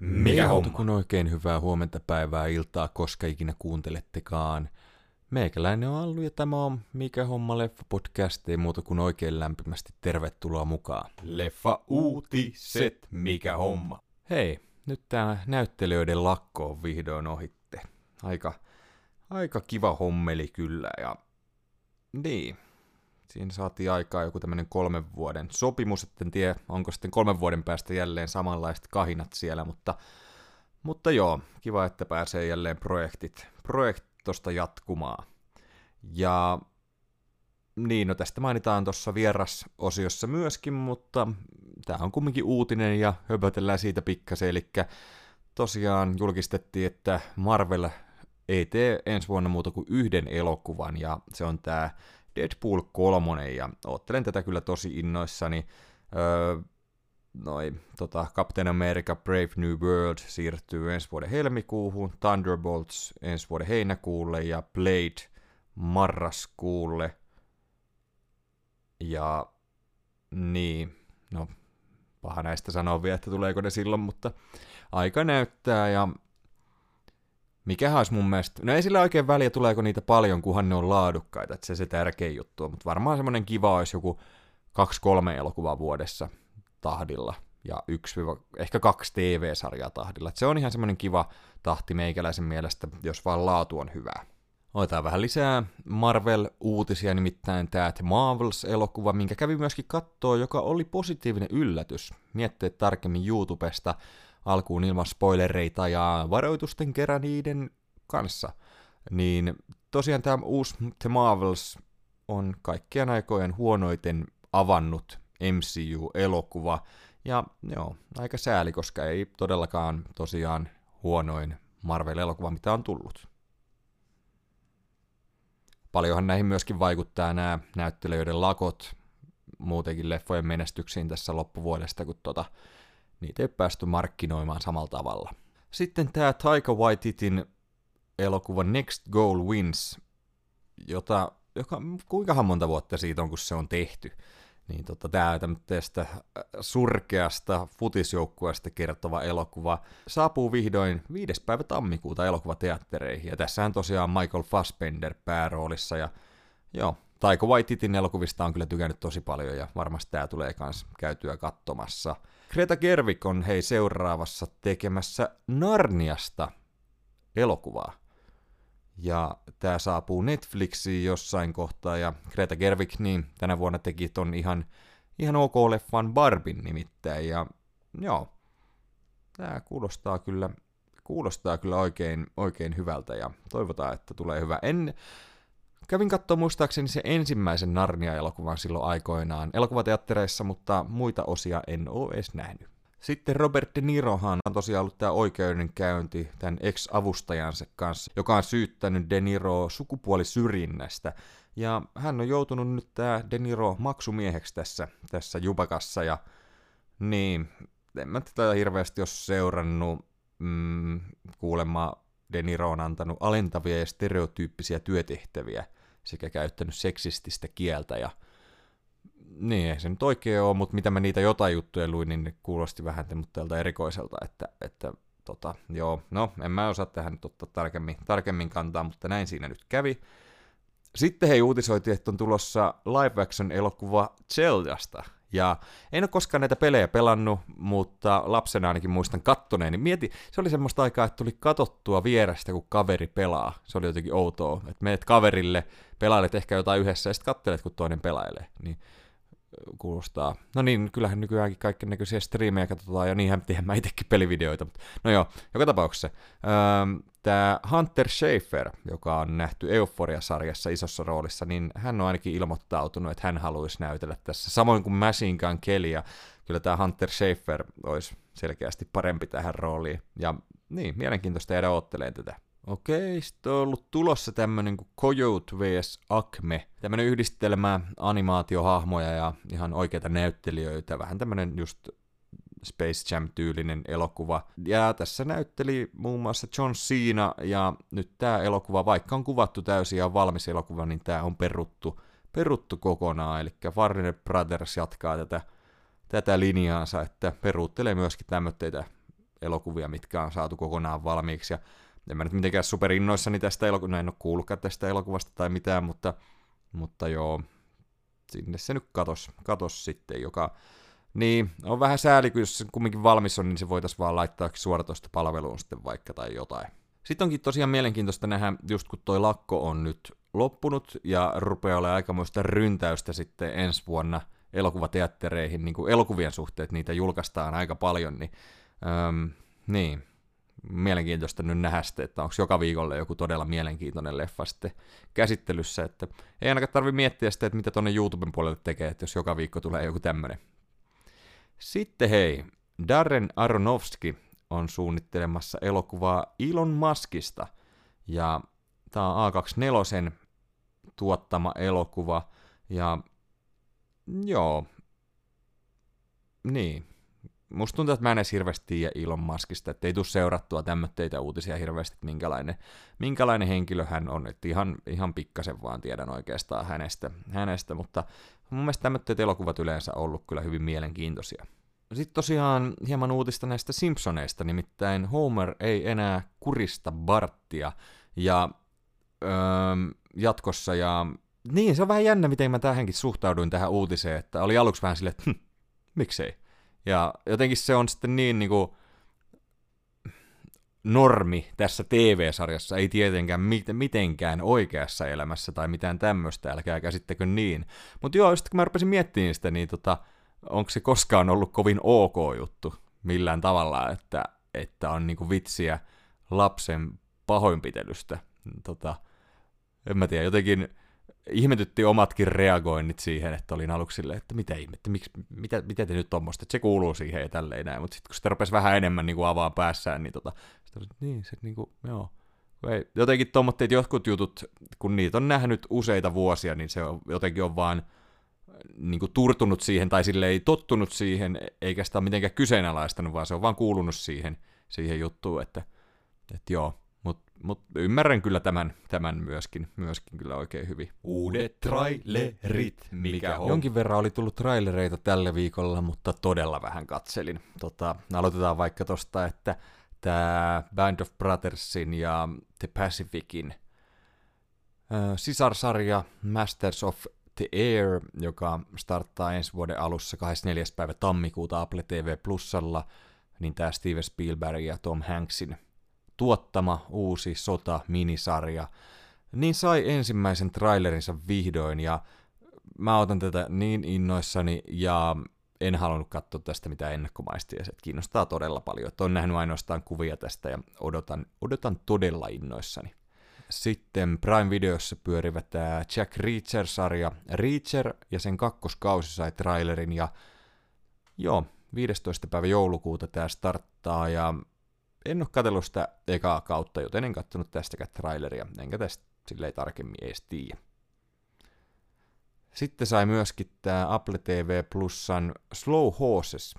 Mikä homma? kun oikein hyvää huomenta, päivää, iltaa, koska ikinä kuuntelettekaan. Meikäläinen on Allu ja tämä on Mikä homma leffa podcast, ei muuta kuin oikein lämpimästi tervetuloa mukaan. Leffa uutiset. Mikä homma? Hei, nyt tää näyttelijöiden lakko on vihdoin ohitte. Aika, aika kiva hommeli kyllä ja niin, siinä saatiin aikaa joku tämmöinen kolmen vuoden sopimus, en tiedä onko sitten kolmen vuoden päästä jälleen samanlaiset kahinat siellä, mutta, mutta joo, kiva, että pääsee jälleen projektit, projektosta jatkumaan. Ja niin, no tästä mainitaan tuossa vierasosiossa myöskin, mutta tämä on kumminkin uutinen ja höpötellään siitä pikkasen, eli tosiaan julkistettiin, että Marvel ei tee ensi vuonna muuta kuin yhden elokuvan, ja se on tämä Deadpool 3, ja oottelen tätä kyllä tosi innoissani. Öö, noi, tota, Captain America Brave New World siirtyy ensi vuoden helmikuuhun, Thunderbolts ensi vuoden heinäkuulle ja Blade marraskuulle. Ja niin, no paha näistä sanoa vielä, että tuleeko ne silloin, mutta aika näyttää ja mikä olisi mun mielestä, no ei sillä oikein väliä tuleeko niitä paljon, kunhan ne on laadukkaita, että se se tärkein juttu on, mutta varmaan semmoinen kiva olisi joku kaksi-kolme elokuvaa vuodessa tahdilla ja yksi, ehkä kaksi TV-sarjaa tahdilla. Että se on ihan semmoinen kiva tahti meikäläisen mielestä, jos vaan laatu on hyvää. Otetaan vähän lisää Marvel-uutisia, nimittäin tämä The Marvels-elokuva, minkä kävi myöskin kattoo, joka oli positiivinen yllätys. Miettii tarkemmin YouTubesta alkuun ilman spoilereita ja varoitusten kerran niiden kanssa. Niin tosiaan tämä uusi The Marvels on kaikkien aikojen huonoiten avannut MCU-elokuva. Ja joo, aika sääli, koska ei todellakaan tosiaan huonoin Marvel-elokuva, mitä on tullut. Paljonhan näihin myöskin vaikuttaa nämä näyttelijöiden lakot muutenkin leffojen menestyksiin tässä loppuvuodesta, kun tota, niitä ei päästy markkinoimaan samalla tavalla. Sitten tämä Taika Waititin elokuva Next Goal Wins, jota, joka kuinka monta vuotta siitä on, kun se on tehty. Niin tota, tämä tästä surkeasta futisjoukkueesta kertova elokuva saapuu vihdoin 5. päivä tammikuuta elokuvateattereihin. Ja tässähän tosiaan Michael Fassbender pääroolissa. Ja joo, Taika Waititin elokuvista on kyllä tykännyt tosi paljon ja varmasti tämä tulee myös käytyä katsomassa. Greta Gerwig on hei seuraavassa tekemässä Narniasta elokuvaa. Ja tämä saapuu Netflixiin jossain kohtaa, ja Greta Gerwig niin tänä vuonna teki ton ihan, ihan ok-leffan Barbin nimittäin, ja joo, tämä kuulostaa kyllä, kuulostaa kyllä oikein, oikein hyvältä, ja toivotaan, että tulee hyvä. En, kävin katsoa muistaakseni se ensimmäisen Narnia-elokuvan silloin aikoinaan elokuvateattereissa, mutta muita osia en ole edes nähnyt. Sitten Robert De Nirohan on tosiaan ollut tämä oikeudenkäynti tämän ex-avustajansa kanssa, joka on syyttänyt De Niro sukupuolisyrjinnästä. Ja hän on joutunut nyt tämä De Niro maksumieheksi tässä, tässä jupakassa. Ja niin, en mä tätä hirveästi ole seurannut. Mm, kuulemma De Niro on antanut alentavia ja stereotyyppisiä työtehtäviä sekä käyttänyt seksististä kieltä ja niin, ei se nyt oikein ole, mutta mitä mä niitä jotain juttuja luin, niin ne kuulosti vähän tältä erikoiselta, että, että tota, joo, no en mä osaa tähän nyt ottaa tarkemmin, tarkemmin kantaa, mutta näin siinä nyt kävi. Sitten he uutisoitiin, että on tulossa live action elokuva Zeldasta. Ja en ole koskaan näitä pelejä pelannut, mutta lapsena ainakin muistan kattoneen. Niin mieti, se oli semmoista aikaa, että tuli katottua vierestä, kun kaveri pelaa. Se oli jotenkin outoa, että meet kaverille, pelailet ehkä jotain yhdessä ja sitten kattelet, kun toinen pelailee. Niin kuulostaa. No niin, kyllähän nykyäänkin kaikki näköisiä striimejä katsotaan, ja niinhän tiedän mä itsekin pelivideoita. Mutta no joo, joka tapauksessa. Öö, Tämä Hunter Schafer, joka on nähty Euphoria-sarjassa isossa roolissa, niin hän on ainakin ilmoittautunut, että hän haluaisi näytellä tässä. Samoin kuin Machine Kelly, ja kyllä tämä Hunter Schafer olisi selkeästi parempi tähän rooliin. Ja niin, mielenkiintoista jäädä ootteleen tätä. Okei, sitten on ollut tulossa tämmönen kuin Coyote vs. Acme. Tämmönen yhdistelmä animaatiohahmoja ja ihan oikeita näyttelijöitä. Vähän tämmönen just Space Jam-tyylinen elokuva. Ja tässä näytteli muun muassa John Cena, ja nyt tämä elokuva, vaikka on kuvattu täysin ja valmis elokuva, niin tämä on peruttu, peruttu kokonaan. Eli Warner Brothers jatkaa tätä, tätä linjaansa, että peruuttelee myöskin tämmöitä elokuvia, mitkä on saatu kokonaan valmiiksi. Ja en mä nyt mitenkään superinnoissani tästä elokuvasta, no en ole kuullutkaan tästä elokuvasta tai mitään, mutta, mutta joo, sinne se nyt katos, katos sitten, joka niin, on vähän sääli, kun jos se kumminkin valmis on, niin se voitaisiin vaan laittaa suoratoista palveluun sitten vaikka tai jotain. Sitten onkin tosiaan mielenkiintoista nähdä, just kun toi lakko on nyt loppunut ja rupeaa olemaan aikamoista ryntäystä sitten ensi vuonna elokuvateattereihin, niin kuin elokuvien suhteet, niitä julkaistaan aika paljon, niin, öm, niin mielenkiintoista nyt nähdä sitten, että onko joka viikolle joku todella mielenkiintoinen leffa sitten käsittelyssä, että ei ainakaan tarvi miettiä sitten, että mitä tuonne YouTuben puolelle tekee, että jos joka viikko tulee joku tämmöinen. Sitten hei, Darren Aronofsky on suunnittelemassa elokuvaa Elon Muskista, ja tämä on A24 tuottama elokuva, ja joo, niin, musta tuntuu, että mä en edes hirveästi tiedä Elon Muskista, että ei tule seurattua tämmöitä uutisia hirveästi, että minkälainen, minkälainen henkilö hän on, että ihan, ihan pikkasen vaan tiedän oikeastaan hänestä, hänestä mutta mun mielestä tämmöiset elokuvat yleensä ollut kyllä hyvin mielenkiintoisia. Sitten tosiaan hieman uutista näistä Simpsoneista, nimittäin Homer ei enää kurista Barttia, ja öö, jatkossa, ja niin, se on vähän jännä, miten mä tähänkin suhtauduin tähän uutiseen, että oli aluksi vähän silleen, että hm, miksei. Ja jotenkin se on sitten niin niin kuin, normi tässä TV-sarjassa, ei tietenkään mitenkään oikeassa elämässä tai mitään tämmöistä, älkää käsittekö niin. Mutta joo, sitten kun mä rupesin miettimään sitä, niin tota, onko se koskaan ollut kovin ok juttu millään tavalla, että, että on niinku vitsiä lapsen pahoinpitelystä. Tota, en mä tiedä, jotenkin ihmetytti omatkin reagoinnit siihen, että olin aluksi silleen, että mitä ihmettä, miksi, mitä, mitä te nyt tuommoista, että se kuuluu siihen ja tälleen näin, mutta sitten kun sitä rupesi vähän enemmän niin kuin avaa päässään, niin tota, sitten niin, se niin kuin, joo, ei, jotenkin tuommoitteet jotkut jutut, kun niitä on nähnyt useita vuosia, niin se on, jotenkin on vaan niin kuin turtunut siihen, tai sille ei tottunut siihen, eikä sitä ole mitenkään kyseenalaistanut, vaan se on vaan kuulunut siihen, siihen juttuun, että, että joo, mutta ymmärrän kyllä tämän, tämän myöskin, myöskin kyllä oikein hyvin. Uudet trailerit, mikä on? Jonkin verran oli tullut trailereita tällä viikolla, mutta todella vähän katselin. Tota, aloitetaan vaikka tosta, että tämä Band of Brothersin ja The Pacificin äh, sisarsarja Masters of the Air, joka starttaa ensi vuoden alussa 24. päivä tammikuuta Apple TV Plusalla, niin tämä Steven Spielberg ja Tom Hanksin – tuottama uusi sota-minisarja, niin sai ensimmäisen trailerinsa vihdoin, ja mä otan tätä niin innoissani, ja en halunnut katsoa tästä mitään ennakkomaistia, ja se kiinnostaa todella paljon. On nähnyt ainoastaan kuvia tästä, ja odotan, odotan todella innoissani. Sitten Prime Videossa pyörivä tämä Jack Reacher-sarja. Reacher ja sen kakkoskausi sai trailerin, ja joo, 15. päivä joulukuuta tämä starttaa, ja en ole katsellut sitä ekaa kautta, joten en katsonut tästäkään traileria, enkä tästä silleen tarkemmin edes tiedä. Sitten sai myöskin tämä Apple TV Plusan Slow Horses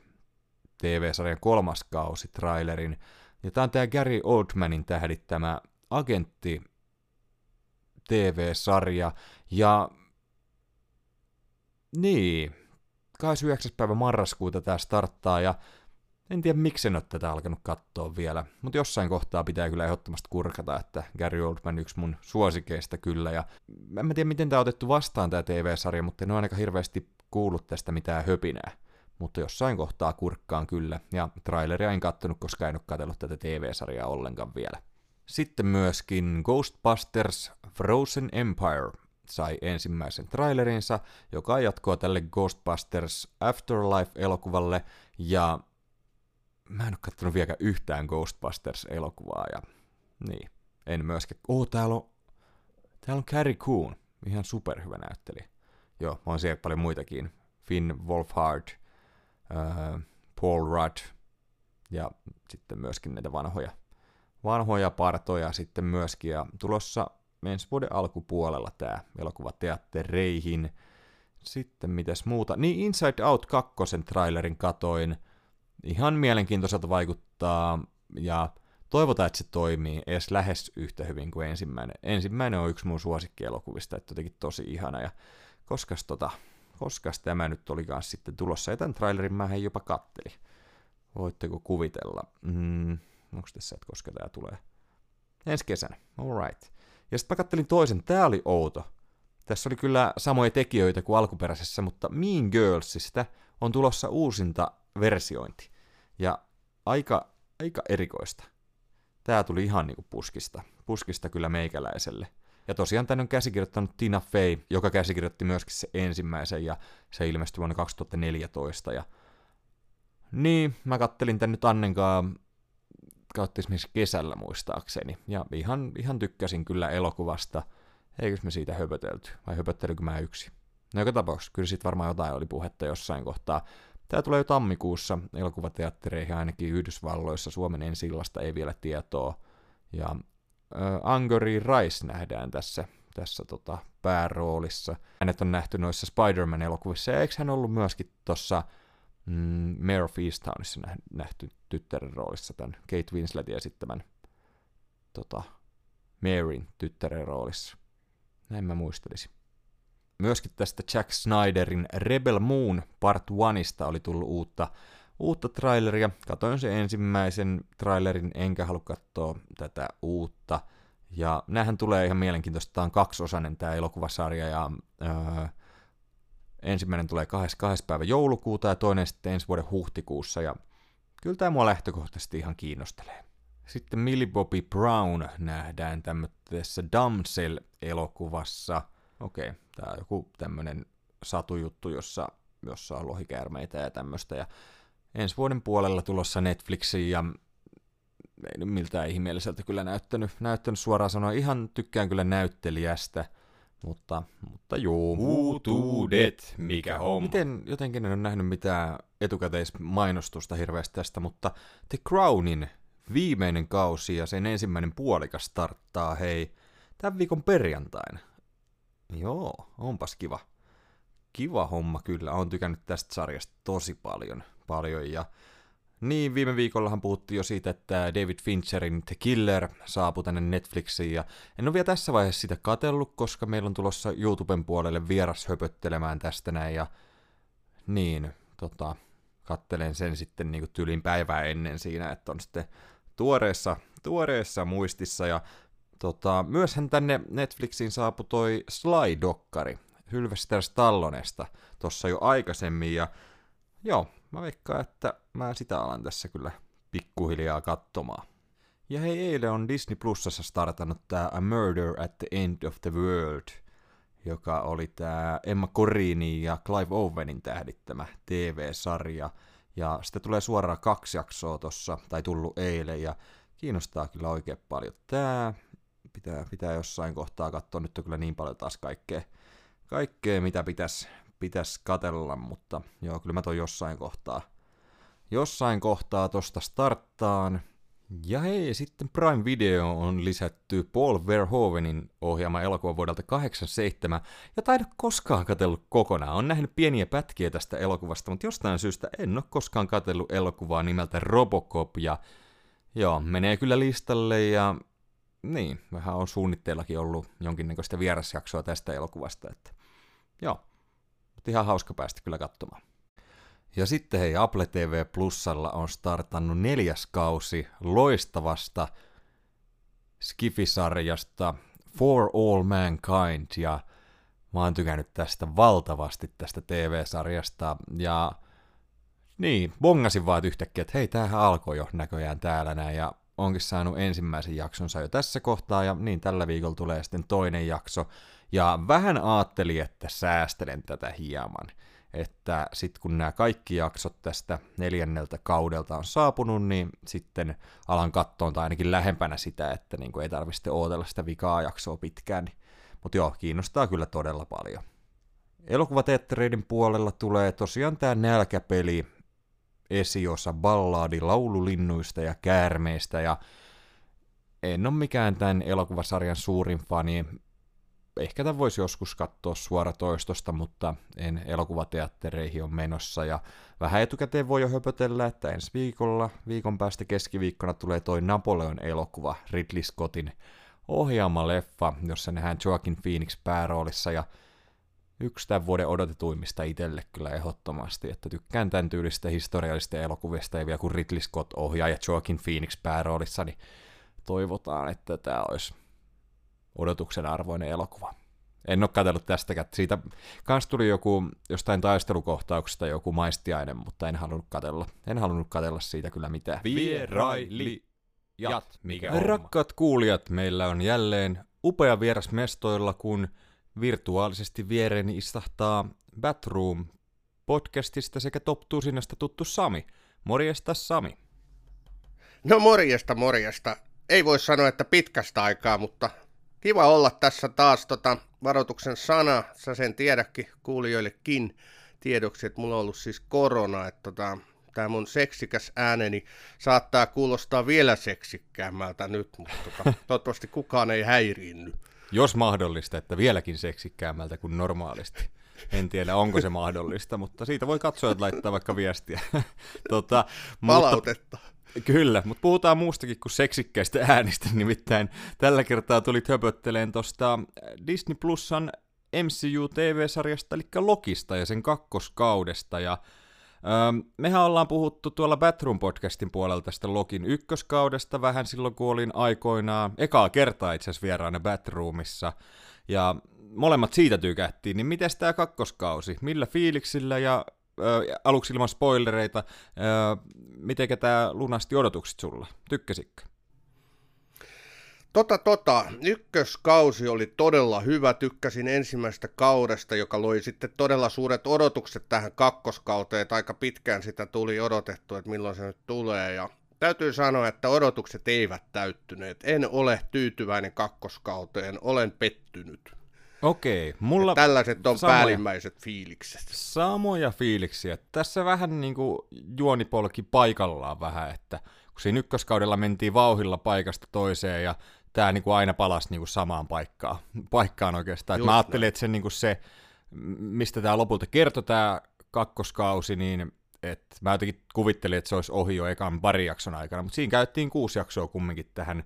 TV-sarjan kolmas kausi trailerin. Ja tämä on tämä Gary Oldmanin tähdittämä agentti TV-sarja. Ja niin, 29. päivä marraskuuta tämä starttaa ja en tiedä miksi en ole tätä alkanut katsoa vielä, mutta jossain kohtaa pitää kyllä ehdottomasti kurkata, että Gary Oldman yksi mun suosikeista kyllä. Ja en tiedä miten tämä on otettu vastaan tämä TV-sarja, mutta en ole ainakaan hirveästi kuullut tästä mitään höpinää. Mutta jossain kohtaa kurkkaan kyllä, ja traileria en kattonut, koska en ole katsellut tätä TV-sarjaa ollenkaan vielä. Sitten myöskin Ghostbusters Frozen Empire sai ensimmäisen trailerinsa, joka jatkoa tälle Ghostbusters Afterlife-elokuvalle, ja mä en ole katsonut vieläkään yhtään Ghostbusters-elokuvaa, ja niin, en myöskään. Oh, täällä on, täällä on Carrie Coon, ihan superhyvä näyttelijä. Joo, on siellä paljon muitakin. Finn Wolfhard, äh, Paul Rudd, ja sitten myöskin näitä vanhoja, vanhoja partoja sitten myöskin, ja tulossa ensi vuoden alkupuolella tämä elokuva teattereihin. Sitten mitäs muuta? Niin Inside Out 2 trailerin katoin, ihan mielenkiintoiselta vaikuttaa ja toivotaan, että se toimii edes lähes yhtä hyvin kuin ensimmäinen. Ensimmäinen on yksi mun suosikkielokuvista, että jotenkin tosi ihana ja koska tota, koska tämä nyt oli kanssa sitten tulossa. Ja tämän trailerin mä jopa katteli. Voitteko kuvitella? Mm, onko tässä, että koska tämä tulee? Ensi kesänä. Alright. Ja sitten mä kattelin toisen. Tää oli outo. Tässä oli kyllä samoja tekijöitä kuin alkuperäisessä, mutta Mean Girlsista on tulossa uusinta versiointi. Ja aika, aika erikoista. Tää tuli ihan niinku puskista. Puskista kyllä meikäläiselle. Ja tosiaan tänne on käsikirjoittanut Tina Fey, joka käsikirjoitti myöskin se ensimmäisen, ja se ilmestyi vuonna 2014. Ja... Niin, mä kattelin tän nyt Annenkaa kautta esimerkiksi kesällä muistaakseni, ja ihan, ihan tykkäsin kyllä elokuvasta. Eikös me siitä höpötelty, vai höpöttelykö mä yksi? No joka tapauksessa, kyllä siitä varmaan jotain oli puhetta jossain kohtaa. Tämä tulee jo tammikuussa elokuvateattereihin ainakin Yhdysvalloissa, Suomen ensillasta ei vielä tietoa. Ja äh, Angry Rice nähdään tässä, tässä tota, pääroolissa. Hänet on nähty noissa Spider-Man-elokuvissa, ja eikö hän ollut myöskin tuossa mm, Mayor of Easttownissa nähty tyttären roolissa tämän Kate Winsletin esittämän tota, Maryn tyttären roolissa. Näin mä muistelisin. Myöskin tästä Jack Snyderin Rebel Moon Part 1 oli tullut uutta, uutta traileria. Katoin sen ensimmäisen trailerin, enkä halua katsoa tätä uutta. Ja näähän tulee ihan mielenkiintoista. Tämä on kaksiosainen tämä elokuvasarja ja öö, ensimmäinen tulee 22. päivä joulukuuta ja toinen sitten ensi vuoden huhtikuussa. Ja kyllä tämä mua lähtökohtaisesti ihan kiinnostelee. Sitten Millie Bobby Brown nähdään tämmöisessä Damsel-elokuvassa – okei, okay, tämä on joku tämmöinen satujuttu, jossa, jossa on lohikäärmeitä ja tämmöistä. Ja ensi vuoden puolella tulossa Netflixiin ja ei nyt miltään ihmeelliseltä kyllä näyttänyt, näyttänyt suoraan sanoa. Ihan tykkään kyllä näyttelijästä, mutta, mutta juu. Uutuudet, mikä homma. Miten jotenkin en ole nähnyt mitään etukäteismainostusta hirveästi tästä, mutta The Crownin viimeinen kausi ja sen ensimmäinen puolikas starttaa hei tämän viikon perjantaina. Joo, onpas kiva. Kiva homma kyllä, on tykännyt tästä sarjasta tosi paljon. paljon ja niin, viime viikollahan puhuttiin jo siitä, että David Fincherin The Killer saapui tänne Netflixiin, ja en ole vielä tässä vaiheessa sitä katellut, koska meillä on tulossa YouTuben puolelle vieras höpöttelemään tästä näin, ja niin, tota, kattelen sen sitten niin kuin tyylin päivää ennen siinä, että on sitten tuoreessa, tuoreessa muistissa, ja Tota, myöshän tänne Netflixiin saapui toi Sly-dokkari Sylvester Stallonesta tuossa jo aikaisemmin, ja joo, mä veikkaan, että mä sitä alan tässä kyllä pikkuhiljaa katsomaan. Ja hei, eilen on Disney Plusassa startannut tää A Murder at the End of the World, joka oli tää Emma Corrinin ja Clive Owenin tähdittämä TV-sarja. Ja sitä tulee suoraan kaksi jaksoa tossa, tai tullut eilen, ja kiinnostaa kyllä oikein paljon tää pitää, pitää jossain kohtaa katsoa. Nyt on kyllä niin paljon taas kaikkea, kaikkea mitä pitäisi pitäis katella, mutta joo, kyllä mä toi jossain kohtaa, jossain kohtaa tosta starttaan. Ja hei, sitten Prime Video on lisätty Paul Verhoevenin ohjaama elokuva vuodelta 87, ja taida koskaan katsellut kokonaan. On nähnyt pieniä pätkiä tästä elokuvasta, mutta jostain syystä en ole koskaan katsellut elokuvaa nimeltä Robocop, ja joo, menee kyllä listalle, ja niin, vähän on suunnitteillakin ollut jonkinnäköistä vierasjaksoa tästä elokuvasta, että joo, mutta ihan hauska päästä kyllä katsomaan. Ja sitten hei, Apple TV Plusalla on startannut neljäs kausi loistavasta Skifisarjasta For All Mankind, ja mä oon tykännyt tästä valtavasti tästä TV-sarjasta, ja niin, bongasin vaan yhtäkkiä, että hei, tämähän alkoi jo näköjään täällä näin, ja onkin saanut ensimmäisen jaksonsa jo tässä kohtaa, ja niin tällä viikolla tulee sitten toinen jakso. Ja vähän aattelin, että säästelen tätä hieman. Että sitten kun nämä kaikki jaksot tästä neljänneltä kaudelta on saapunut, niin sitten alan kattoon tai ainakin lähempänä sitä, että niin ei tarvitse ootella sitä vikaa jaksoa pitkään. Mutta joo, kiinnostaa kyllä todella paljon. Elokuvateattereiden puolella tulee tosiaan tämä nälkäpeli, esiosa ballaadi laululinnuista ja käärmeistä ja en ole mikään tämän elokuvasarjan suurin fani. Ehkä tämän voisi joskus katsoa suoratoistosta, mutta en elokuvateattereihin ole menossa. Ja vähän etukäteen voi jo höpötellä, että ensi viikolla, viikon päästä keskiviikkona tulee toi Napoleon elokuva Ridley Scottin ohjaama leffa, jossa nähdään Joaquin Phoenix pääroolissa. Ja yksi tämän vuoden odotetuimmista itselle kyllä ehdottomasti, että tykkään tämän tyylistä historiallisista elokuvista, ja vielä kun Ridley Scott ohjaa ja Joaquin Phoenix pääroolissa, niin toivotaan, että tämä olisi odotuksen arvoinen elokuva. En ole katsellut tästäkään. Siitä kans tuli joku jostain taistelukohtauksesta joku maistiainen, mutta en halunnut katella. En halunnut katella siitä kyllä mitään. Vieraili. Jat, mikä Rakkaat kuulijat, meillä on jälleen upea vieras mestoilla, kun virtuaalisesti viereeni istahtaa Batroom podcastista sekä Top Tusinasta tuttu Sami. Morjesta Sami. No morjesta, morjesta. Ei voi sanoa, että pitkästä aikaa, mutta kiva olla tässä taas tota, varoituksen sana. Sä sen tiedäkin kuulijoillekin tiedoksi, että mulla on ollut siis korona, että tota, tämä mun seksikäs ääneni saattaa kuulostaa vielä seksikkäämmältä nyt, mutta tota, toivottavasti kukaan ei häiriinny. Jos mahdollista, että vieläkin seksikkäämmältä kuin normaalisti. En tiedä, onko se mahdollista, mutta siitä voi katsoa, että laittaa vaikka viestiä. tota, Palautetta. Mutta, kyllä, mutta puhutaan muustakin kuin seksikkäistä äänistä, nimittäin tällä kertaa tulit höpötteleen tuosta Disney Plusan MCU-TV-sarjasta, eli Lokista ja sen kakkoskaudesta, ja Öö, mehän ollaan puhuttu tuolla Batroom podcastin puolella tästä Lokin ykköskaudesta vähän silloin, kun olin aikoinaan ekaa kertaa itse asiassa vieraana Batroomissa. Ja molemmat siitä tykättiin, niin miten tämä kakkoskausi? Millä fiiliksillä ja ö, aluksi ilman spoilereita, miten tämä lunasti odotukset sulla? Tykkäsitkö? Tota, tota, ykköskausi oli todella hyvä, tykkäsin ensimmäisestä kaudesta, joka loi sitten todella suuret odotukset tähän kakkoskauteen, että aika pitkään sitä tuli odotettu, että milloin se nyt tulee, ja täytyy sanoa, että odotukset eivät täyttyneet. En ole tyytyväinen kakkoskauteen, olen pettynyt. Okei, mulla... Ja tällaiset on samoja, päällimmäiset fiilikset. Samoja fiiliksiä. Tässä vähän niin kuin juonipolki paikallaan vähän, että kun siinä ykköskaudella mentiin vauhilla paikasta toiseen ja tämä niinku aina palasi niinku samaan paikkaan, paikkaan oikeastaan. mä ajattelin, että se, niinku se, mistä tämä lopulta kertoi tämä kakkoskausi, niin että mä jotenkin kuvittelin, että se olisi ohi jo ekan pari jakson aikana, mutta siinä käyttiin kuusi jaksoa kumminkin tähän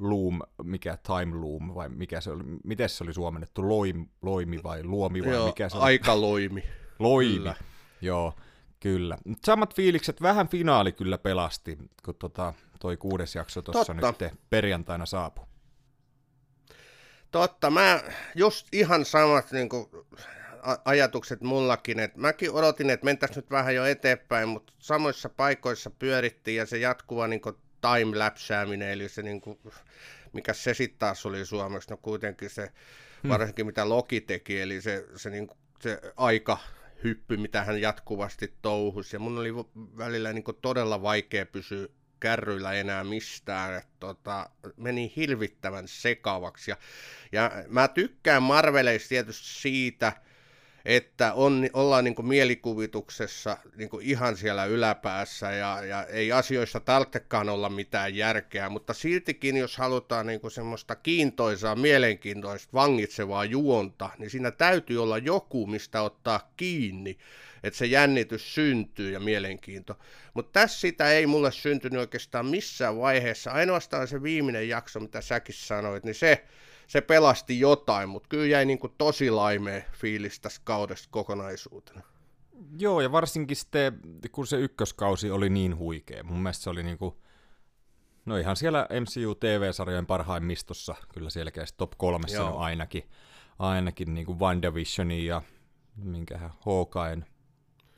Loom, mikä Time Loom, vai mikä se oli, miten se oli suomennettu, Loim, Loimi vai Luomi vai Joo, mikä se oli? aika Loimi. Loimi, kyllä. joo, kyllä. Samat fiilikset, vähän finaali kyllä pelasti, kun tota, toi kuudes jakso tuossa nyt perjantaina saapui. Totta, mä just ihan samat niin kuin, ajatukset mullakin, että mäkin odotin, että mentäisiin nyt vähän jo eteenpäin, mutta samoissa paikoissa pyörittiin ja se jatkuva niin time-läpsääminen, eli se niin kuin, mikä se sitten taas oli suomeksi, no kuitenkin se, hmm. varsinkin mitä Loki teki, eli se, se, niin kuin, se aika hyppy, mitä hän jatkuvasti touhusi, ja mun oli välillä niin kuin, todella vaikea pysyä kärryillä enää mistään, että tota, meni hirvittävän sekavaksi. Ja, ja mä tykkään Marveleista tietysti siitä, että on, ollaan niin kuin mielikuvituksessa niin kuin ihan siellä yläpäässä ja, ja ei asioissa tarvitsekaan olla mitään järkeä, mutta siltikin jos halutaan niin kuin semmoista kiintoisaa, mielenkiintoista, vangitsevaa juonta, niin siinä täytyy olla joku, mistä ottaa kiinni että se jännitys syntyy ja mielenkiinto. Mutta tässä sitä ei mulle syntynyt oikeastaan missään vaiheessa. Ainoastaan se viimeinen jakso, mitä säkin sanoit, niin se, se pelasti jotain, mutta kyllä jäi niin kuin tosi laimea fiilis tästä kaudesta kokonaisuutena. Joo, ja varsinkin sitten, kun se ykköskausi oli niin huikea. Mun mielestä se oli niin kuin, no ihan siellä MCU TV-sarjojen parhaimmistossa, kyllä selkeästi top kolmessa on ainakin, ainakin niin kuin WandaVisionin ja minkähän Hawkeyen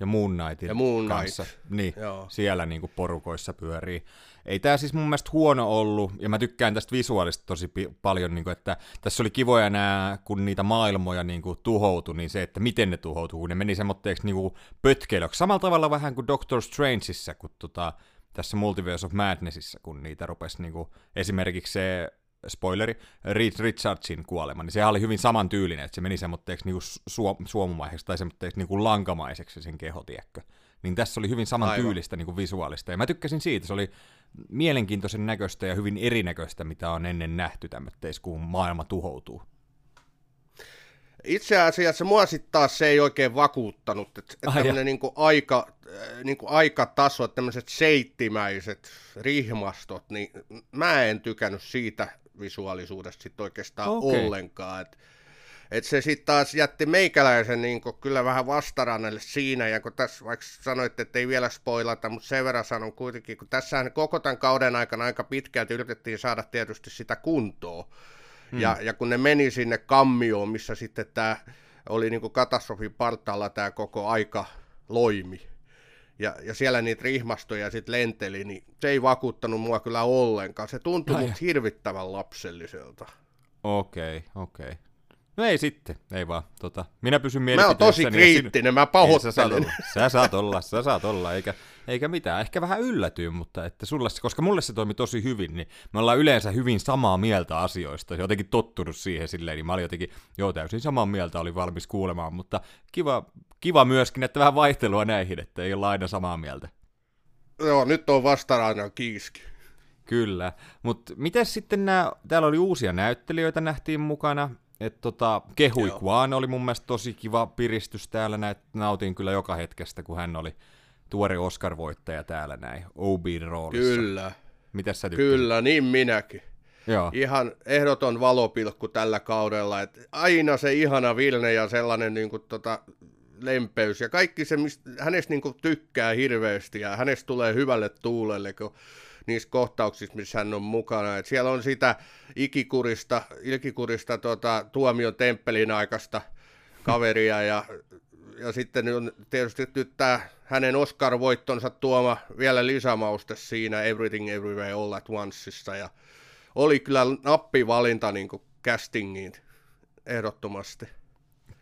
ja Moon Knightin ja Moon kanssa. Niin, siellä niin kuin porukoissa pyörii. Ei tämä siis mun mielestä huono ollut, ja mä tykkään tästä visuaalista tosi pi- paljon, niin kuin, että tässä oli kivoja nämä, kun niitä maailmoja niin kuin, tuhoutui, niin se, että miten ne tuhoutuu, kun ne meni semmoitteeksi niin pötkeilyksi. Samalla tavalla vähän kuin Doctor Strangeissa, kun tota, tässä Multiverse of Madnessissa, kun niitä rupesi niin kuin, esimerkiksi se spoileri, Reed Richardsin kuolema, niin se oli hyvin samantyylinen, että se meni semmoitteeksi niinku suom- suomumaiseksi tai semmoitteeksi niinku lankamaiseksi sen keho, tiedätkö? Niin tässä oli hyvin samantyylistä niinku visuaalista, ja mä tykkäsin siitä, se oli mielenkiintoisen näköistä ja hyvin erinäköistä, mitä on ennen nähty tämmöitteis, kun maailma tuhoutuu. Itse asiassa mua sitten taas se ei oikein vakuuttanut, että et tämmöinen niinku aika, äh, niinku aikataso, tämmöiset seittimäiset rihmastot, niin mä en tykännyt siitä visuaalisuudesta sit oikeastaan okay. ollenkaan. Et, Et se sitten taas jätti meikäläisen niin kyllä vähän vastarannalle siinä, ja kun tässä vaikka sanoitte, että ei vielä spoilata, mutta sen verran sanon kuitenkin, kun tässähän koko tämän kauden aikana aika pitkälti yritettiin saada tietysti sitä kuntoa, hmm. ja, ja kun ne meni sinne kammioon, missä sitten tämä oli niin katastrofin partaalla tämä koko aika loimi, ja, ja siellä niitä rihmastoja sitten lenteli, niin se ei vakuuttanut mua kyllä ollenkaan. Se tuntui Ai. hirvittävän lapselliselta. Okei, okay, okei. Okay. No ei sitten, ei vaan. Tota, minä pysyn Mä oon tosi kriittinen, mä pahoittelen. Sä, sä saat olla, sä saat olla, eikä, eikä mitään. Ehkä vähän yllätyy, mutta että sulle, koska mulle se toimi tosi hyvin, niin me ollaan yleensä hyvin samaa mieltä asioista. Jotenkin tottunut siihen silleen, niin mä olin jotenkin, joo täysin samaa mieltä, oli valmis kuulemaan, mutta kiva, kiva myöskin, että vähän vaihtelua näihin, että ei olla aina samaa mieltä. Joo, nyt on vastaraina kiiski. Kyllä, mutta miten sitten nämä, täällä oli uusia näyttelijöitä nähtiin mukana, että tota, Kehui Kwan oli mun mielestä tosi kiva piristys täällä, näin, nautin kyllä joka hetkestä, kun hän oli tuore Oscar-voittaja täällä näin, Obin roolissa. Kyllä. Mitä sä tykkäät? Kyllä, niin minäkin. Joo. Ihan ehdoton valopilkku tällä kaudella, että aina se ihana Vilne ja sellainen niin kuin, tota, lempeys ja kaikki se, mistä hänestä niin tykkää hirveästi ja hänestä tulee hyvälle tuulelle, kun niissä kohtauksissa, missä hän on mukana. Et siellä on sitä ikikurista, ikikurista tota, tuomion temppelin aikaista kaveria ja, ja sitten on tietysti nyt tämä hänen Oscar-voittonsa tuoma vielä lisämauste siinä Everything Everywhere All at Onceissa ja oli kyllä nappivalinta niin castingiin ehdottomasti.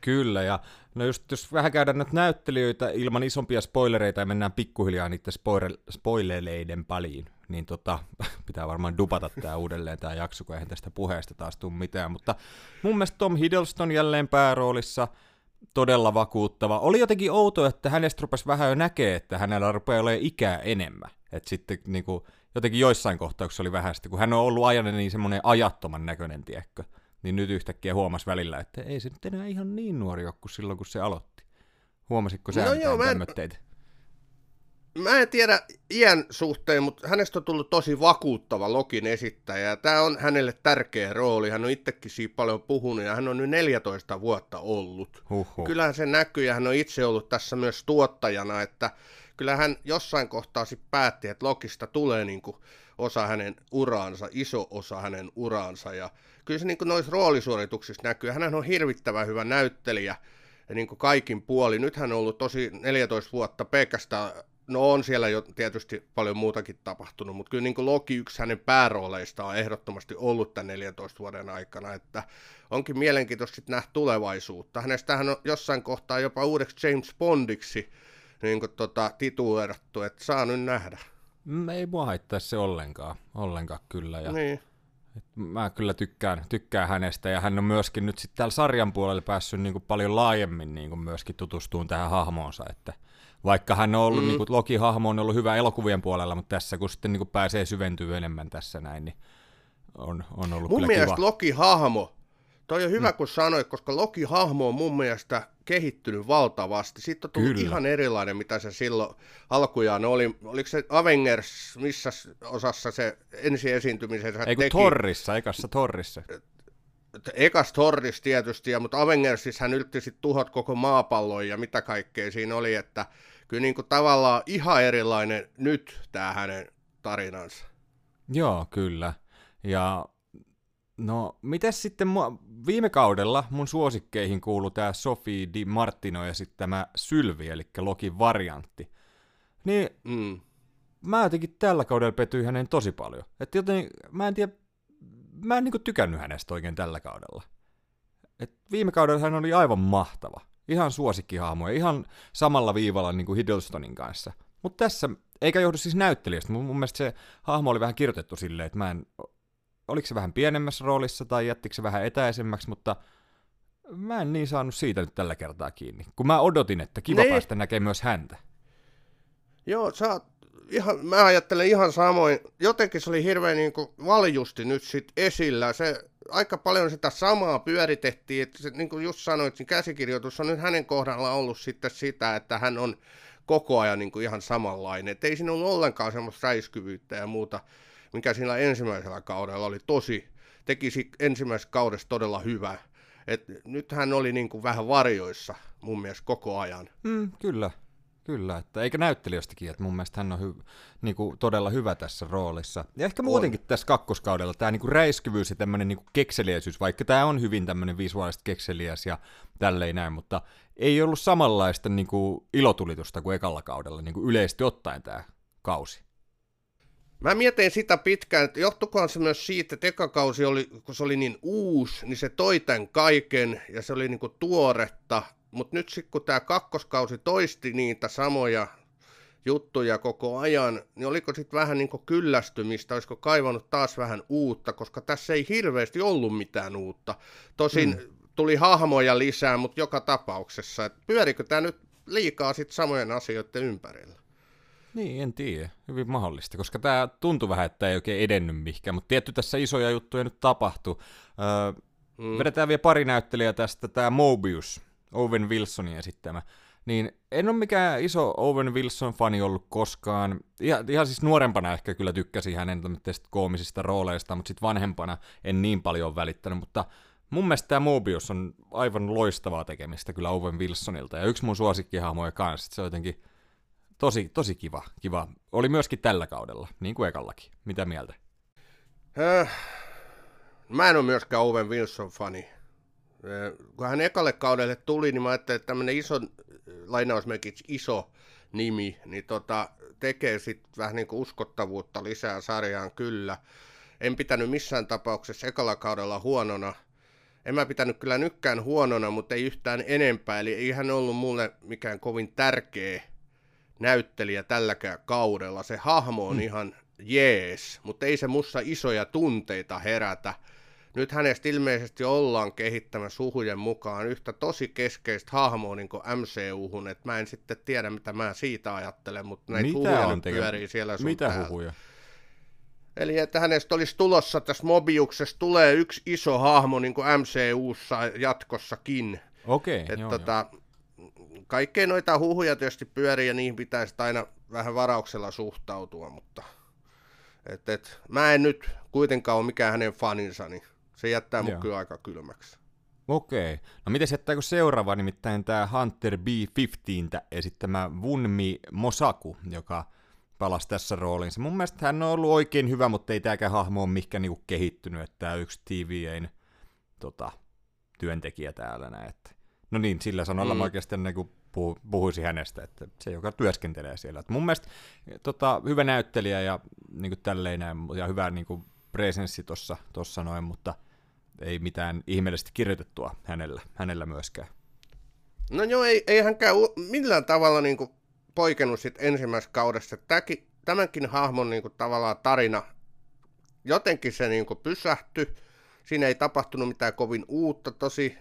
Kyllä, ja no just jos vähän käydään nyt näyttelijöitä ilman isompia spoilereita ja mennään pikkuhiljaa niiden spoiler- spoilereiden paliin, niin tota, pitää varmaan dupata tämä uudelleen tämä jakso, kun eihän tästä puheesta taas tule mitään, mutta mun mielestä Tom Hiddleston jälleen pääroolissa, todella vakuuttava. Oli jotenkin outo, että hänestä rupesi vähän jo näkee, että hänellä rupeaa olemaan ikää enemmän. Että sitten niin kuin, jotenkin joissain kohtauksissa oli vähän sitä, kun hän on ollut ajan niin semmoinen ajattoman näköinen, tiekkö niin nyt yhtäkkiä huomasi välillä, että ei se nyt enää ihan niin nuori ole kuin silloin, kun se aloitti. Huomasitko sä no joo, mä en, mä en tiedä iän suhteen, mutta hänestä on tullut tosi vakuuttava Lokin esittäjä. Tämä on hänelle tärkeä rooli. Hän on itsekin siitä paljon puhunut ja hän on nyt 14 vuotta ollut. Huhhuh. Kyllähän se näkyy ja hän on itse ollut tässä myös tuottajana, että kyllähän jossain kohtaa sitten päätti, että Lokista tulee niin kuin osa hänen uraansa, iso osa hänen uraansa ja kyllä se niin kuin noissa roolisuorituksissa näkyy. Hän on hirvittävän hyvä näyttelijä ja niin kuin kaikin puoli. Nyt hän on ollut tosi 14 vuotta pelkästään, no on siellä jo tietysti paljon muutakin tapahtunut, mutta kyllä niin kuin Loki yksi hänen päärooleista on ehdottomasti ollut tämän 14 vuoden aikana, että onkin mielenkiintoista nähdä tulevaisuutta. Hänestähän on jossain kohtaa jopa uudeksi James Bondiksi niin kuin tota, tituleerattu, että saa nyt nähdä. Mm, ei mua haittaa se ollenkaan, ollenkaan kyllä. Ja niin. Mä kyllä tykkään, tykkään hänestä ja hän on myöskin nyt sitten täällä sarjan puolella päässyt niin kuin paljon laajemmin niin kuin myöskin tutustumaan tähän hahmoonsa, että vaikka hän on ollut, mm. niin kuin Loki-hahmo on ollut hyvä elokuvien puolella, mutta tässä kun sitten niin kuin pääsee syventyä enemmän tässä näin, niin on, on ollut Mun kyllä mielestä kiva. Loki-hahmo Toi on hyvä, mm. kun sanoit, koska Loki-hahmo on mun mielestä kehittynyt valtavasti. Sitten on tullut Kyllä. ihan erilainen, mitä se silloin alkujaan oli. Oliko se Avengers, missä osassa se ensi esiintymisensä Ei teki? Torrissa, ekassa Torrissa. Ekas Torris tietysti, ja, mutta Avengersissa hän yltti sitten tuhot koko maapallon ja mitä kaikkea siinä oli, että kyllä niin kuin tavallaan ihan erilainen nyt tämä hänen tarinansa. Joo, kyllä. Ja No, mitäs sitten mua, viime kaudella mun suosikkeihin kuuluu tämä Sophie Di Martino ja sitten tämä Sylvi, eli Lokin variantti. Niin mm. mä jotenkin tällä kaudella petyin hänen tosi paljon. Että joten mä en tiedä, mä en niinku tykännyt hänestä oikein tällä kaudella. Et viime kaudella hän oli aivan mahtava. Ihan suosikkihahmo ja ihan samalla viivalla niin kuin Hiddlestonin kanssa. Mutta tässä, eikä johdu siis näyttelijästä, mun, mun mielestä se hahmo oli vähän kirjoitettu silleen, että mä en oliko se vähän pienemmässä roolissa tai jättikö se vähän etäisemmäksi, mutta mä en niin saanut siitä nyt tällä kertaa kiinni. Kun mä odotin, että kiva ne. päästä näkemään myös häntä. Joo, sä ihan, mä ajattelen ihan samoin. Jotenkin se oli hirveän niin kuin valjusti nyt sit esillä. Se aika paljon sitä samaa pyöritettiin, että se, niin kuin just sanoit, niin käsikirjoitus on nyt hänen kohdalla ollut sitten sitä, että hän on koko ajan niin kuin ihan samanlainen. Että ei siinä ollut ollenkaan semmoista räiskyvyyttä ja muuta mikä siinä ensimmäisellä kaudella oli tosi, tekisi ensimmäisessä kaudessa todella hyvä. Et nyt hän oli niin kuin vähän varjoissa mun mielestä koko ajan. Mm, kyllä, kyllä. Että eikä näyttelijöistäkin, että mun mielestä hän on hy, niinku, todella hyvä tässä roolissa. Ja ehkä muutenkin on. tässä kakkoskaudella tämä niinku räiskyvyys ja tämmöinen niinku kekseliäisyys, vaikka tämä on hyvin tämmöinen visuaalisesti kekseliäs ja tälleen näin, mutta ei ollut samanlaista niinku ilotulitusta kuin ekalla kaudella niinku yleisesti ottaen tämä kausi. Mä mietin sitä pitkään, että johtukohan se myös siitä, että eka kausi oli, kun se oli niin uusi, niin se toi tämän kaiken ja se oli niinku tuoretta, mutta nyt sitten kun tämä kakkoskausi toisti niitä samoja juttuja koko ajan, niin oliko sitten vähän niin kyllästymistä, olisiko kaivannut taas vähän uutta, koska tässä ei hirveästi ollut mitään uutta. Tosin mm. tuli hahmoja lisää, mutta joka tapauksessa, että pyörikö tämä nyt liikaa sitten samojen asioiden ympärillä? Niin, en tiedä. Hyvin mahdollista, koska tämä tuntui vähän, että ei oikein edennyt mihinkään, mutta tietty tässä isoja juttuja nyt tapahtui. Öö, mm. Vedetään vielä pari näyttelijää tästä, tämä Mobius, Owen Wilsonin esittämä. Niin en ole mikään iso Owen Wilson-fani ollut koskaan. Ihan, ihan siis nuorempana ehkä kyllä tykkäsin hänen koomisista rooleista, mutta sitten vanhempana en niin paljon välittänyt. Mutta mun mielestä tämä Mobius on aivan loistavaa tekemistä kyllä Owen Wilsonilta. Ja yksi mun suosikkihahmoja kanssa. Se on jotenkin tosi, tosi kiva, kiva. Oli myöskin tällä kaudella, niin kuin ekallakin. Mitä mieltä? Äh, mä en ole myöskään Owen Wilson-fani. Äh, kun hän ekalle kaudelle tuli, niin mä ajattelin, että tämmöinen iso, lainausmerkiksi iso nimi, niin tota, tekee sitten vähän niin kuin uskottavuutta lisää sarjaan kyllä. En pitänyt missään tapauksessa ekalla kaudella huonona. En mä pitänyt kyllä nykkään huonona, mutta ei yhtään enempää. Eli ei hän ollut mulle mikään kovin tärkeä näyttelijä tälläkään kaudella. Se hahmo on mm. ihan jees, mutta ei se mussa isoja tunteita herätä. Nyt hänestä ilmeisesti ollaan kehittämässä suhujen mukaan yhtä tosi keskeistä hahmoa niin kuin MCU-hun, että mä en sitten tiedä, mitä mä siitä ajattelen, mutta näitä mitä huhuja on pyörii siellä sun Mitä täällä. huhuja? Eli että hänestä olisi tulossa tässä Mobiuksessa tulee yksi iso hahmo niin kuin MCUssa jatkossakin. Okei, okay, joo, tota, joo kaikkea noita huhuja tietysti pyörii ja niihin pitäisi aina vähän varauksella suhtautua, mutta et, et, mä en nyt kuitenkaan ole mikään hänen faninsa, niin se jättää mut kyllä aika kylmäksi. Okei. No miten jättääkö seuraava, nimittäin tämä Hunter B-15 esittämä Wunmi Mosaku, joka palasi tässä rooliinsa. Mun mielestä hän on ollut oikein hyvä, mutta ei tämäkään hahmo ole mihinkään niinku kehittynyt, että tämä yksi TVAn tota, työntekijä täällä näin. Että No niin, sillä sanalla mm. mä oikeasti niin kuin puhu, puhuisin hänestä, että se, joka työskentelee siellä. Et mun mielestä tota, hyvä näyttelijä ja niin kuin tälleen näin, ja hyvä niin kuin presenssi tuossa noin, mutta ei mitään ihmeellisesti kirjoitettua hänellä, hänellä myöskään. No joo, ei, ei hänkään millään tavalla niin kuin poikennut sit ensimmäisessä kaudessa. Tämäkin, tämänkin hahmon niin kuin, tavallaan tarina, jotenkin se niin kuin, pysähtyi. Siinä ei tapahtunut mitään kovin uutta, tosi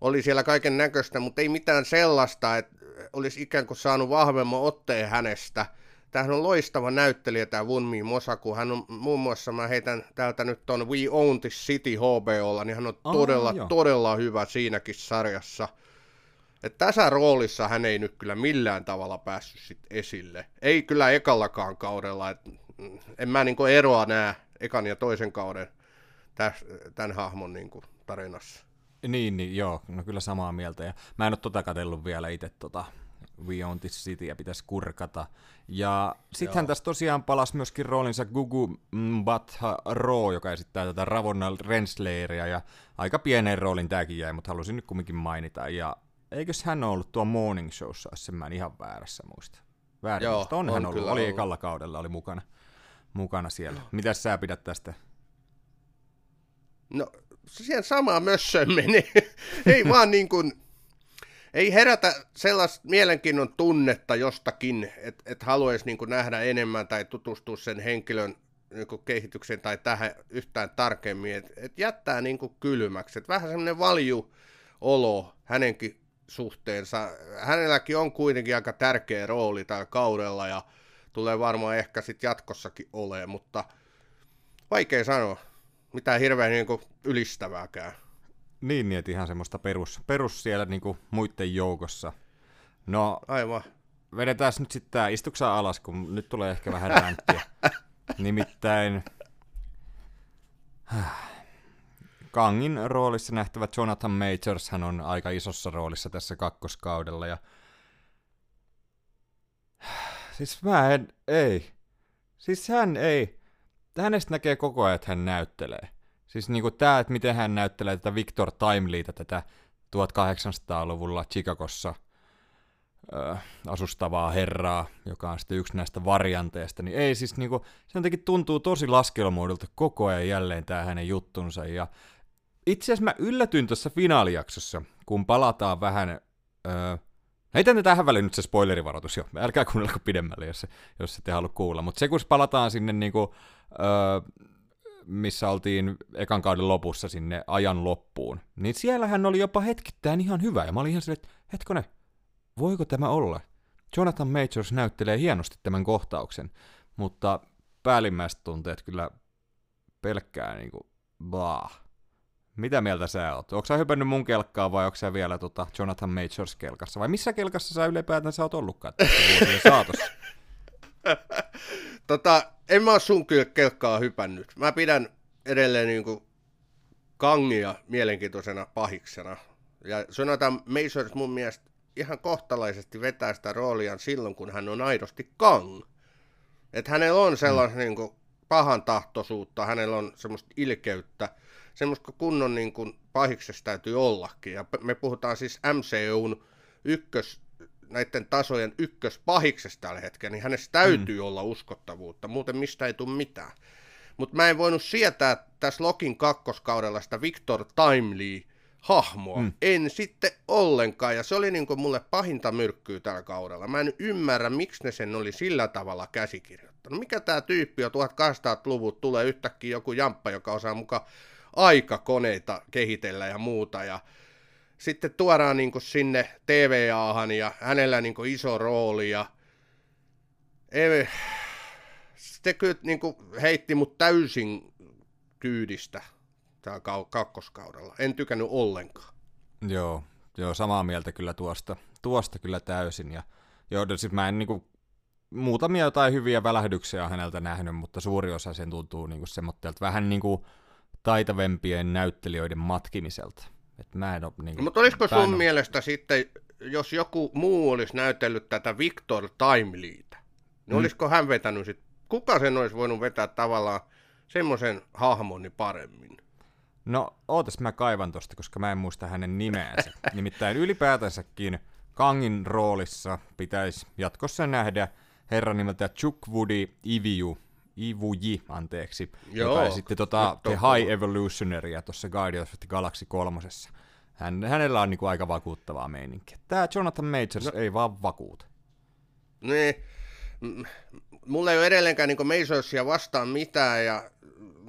oli siellä kaiken näköistä, mutta ei mitään sellaista, että olisi ikään kuin saanut vahvemman otteen hänestä. Tämähän on loistava näyttelijä tämä Wunmi Mosaku. Hän on muun muassa, mä heitän täältä nyt ton We Own This City HBOlla, niin hän on oh, todella, joo. todella hyvä siinäkin sarjassa. että tässä roolissa hän ei nyt kyllä millään tavalla päässyt sit esille. Ei kyllä ekallakaan kaudella. Et en mä niinku eroa näe ekan ja toisen kauden tämän hahmon niinku tarinassa. Niin, niin, joo, no kyllä samaa mieltä. Ja mä en ole tota katsellut vielä itse tota We Own This City ja pitäisi kurkata. Ja sittenhän tässä tosiaan palasi myöskin roolinsa Gugu Mbatha Ro, joka esittää tätä Ravonna Renslayria, ja aika pienen roolin tämäkin jäi, mutta halusin nyt kumminkin mainita. Ja eikös hän ollut tuo Morning Showssa, jos en mä ihan väärässä muista. Väärin, Joo, on, on hän ollut, oli ollut. ekalla kaudella, oli mukana, mukana siellä. Mitäs sä pidät tästä? No siihen samaan mössöön meni. ei vaan niin kuin, ei herätä sellaista mielenkiinnon tunnetta jostakin, että et haluaisi niin nähdä enemmän tai tutustua sen henkilön niin kehitykseen tai tähän yhtään tarkemmin, että et jättää niin kuin kylmäksi. Et vähän semmoinen valju olo hänenkin suhteensa. Hänelläkin on kuitenkin aika tärkeä rooli tällä kaudella ja tulee varmaan ehkä sitten jatkossakin olemaan, mutta vaikea sanoa mitään hirveän niin kuin ylistävääkään. Niin, niin, että ihan semmoista perus, perus siellä niin kuin muiden joukossa. No, Aivan. vedetään nyt sitten tämä istuksa alas, kun nyt tulee ehkä vähän ränttiä. Nimittäin Kangin roolissa nähtävä Jonathan Majors, hän on aika isossa roolissa tässä kakkoskaudella. Ja... Siis mä en, ei. Siis hän ei. Hänestä näkee koko ajan, että hän näyttelee. Siis niinku tää, että miten hän näyttelee tätä Victor Timeliitä, tätä 1800-luvulla Chicagossa ö, asustavaa herraa, joka on sitten yksi näistä varianteista, niin ei siis niinku, se jotenkin tuntuu tosi laskelmoidulta koko ajan jälleen tämä hänen juttunsa, ja itse asiassa mä yllätyin tuossa finaalijaksossa, kun palataan vähän, öö, Heitän tähän väliin nyt se spoilerivaroitus jo, älkää kuunnelko pidemmälle, jos, jos ette halua kuulla, mutta se kun palataan sinne niinku, öö, missä oltiin ekan kauden lopussa sinne ajan loppuun, niin siellähän oli jopa hetkittäin ihan hyvä, ja mä olin ihan silleen, että hetkone, voiko tämä olla? Jonathan Majors näyttelee hienosti tämän kohtauksen, mutta päällimmäiset tunteet kyllä pelkkää niinku, bah. Mitä mieltä sä oot? Onko sä hypännyt mun kelkkaa vai onko sä vielä tota Jonathan Majors kelkassa? Vai missä kelkassa sä ylipäätään sä oot ollutkaan vuosien saatossa? tota, en mä oo sun kelkkaa hypännyt. Mä pidän edelleen niinku kangia mielenkiintoisena pahiksena. Ja Jonathan Majors mun mielestä ihan kohtalaisesti vetää sitä roolia silloin, kun hän on aidosti kang. Että hänellä on sellaista mm. niinku pahan tahtoisuutta, hänellä on semmoista ilkeyttä, semmoista kunnon niin kuin pahiksesta täytyy ollakin. Ja me puhutaan siis MCUn ykkös, näiden tasojen ykköspahiksesta tällä hetkellä, niin hänessä täytyy mm. olla uskottavuutta, muuten mistä ei tule mitään. Mutta mä en voinut sietää tässä Lokin kakkoskaudella sitä Victor Timely hahmoa. Mm. En sitten ollenkaan, ja se oli niin kuin mulle pahinta myrkkyä tällä kaudella. Mä en ymmärrä, miksi ne sen oli sillä tavalla käsikirjoittanut. Mikä tämä tyyppi on 1800-luvut, tulee yhtäkkiä joku jamppa, joka osaa mukaan aikakoneita kehitellä ja muuta. Ja sitten tuodaan niin kuin sinne TVAhan ja hänellä niin kuin iso rooli ja ei, se kyllä niin kuin heitti mut täysin kyydistä täällä kakkoskaudella. En tykännyt ollenkaan. Joo, joo, samaa mieltä kyllä tuosta, tuosta kyllä täysin. Ja joo, siis mä en niinku, muutamia jotain hyviä välähdyksiä häneltä nähnyt, mutta suuri osa sen tuntuu niinku semmoitteelta vähän niinku taitavempien näyttelijöiden matkimiselta. Et mä en ole, niin kuin, Mutta olisiko sun ole... mielestä sitten, jos joku muu olisi näytellyt tätä Victor Timelyitä, niin mm. olisiko hän vetänyt sit, kuka sen olisi voinut vetää tavallaan semmoisen hahmoni paremmin? No, ootas mä kaivan tosta, koska mä en muista hänen nimeänsä. Nimittäin ylipäätänsäkin Kangin roolissa pitäisi jatkossa nähdä herran nimeltä Chukwudi Iviu, Ivuji, anteeksi, Joo, joka sitten tota, The High Evolutionaria tuossa Guardians of the Galaxy kolmosessa. Hän, hänellä on niinku aika vakuuttavaa meininkiä. Tämä Jonathan Majors no, ei vaan vakuuta. Niin, mulla ei ole edelleenkään niin Majorsia vastaan mitään, ja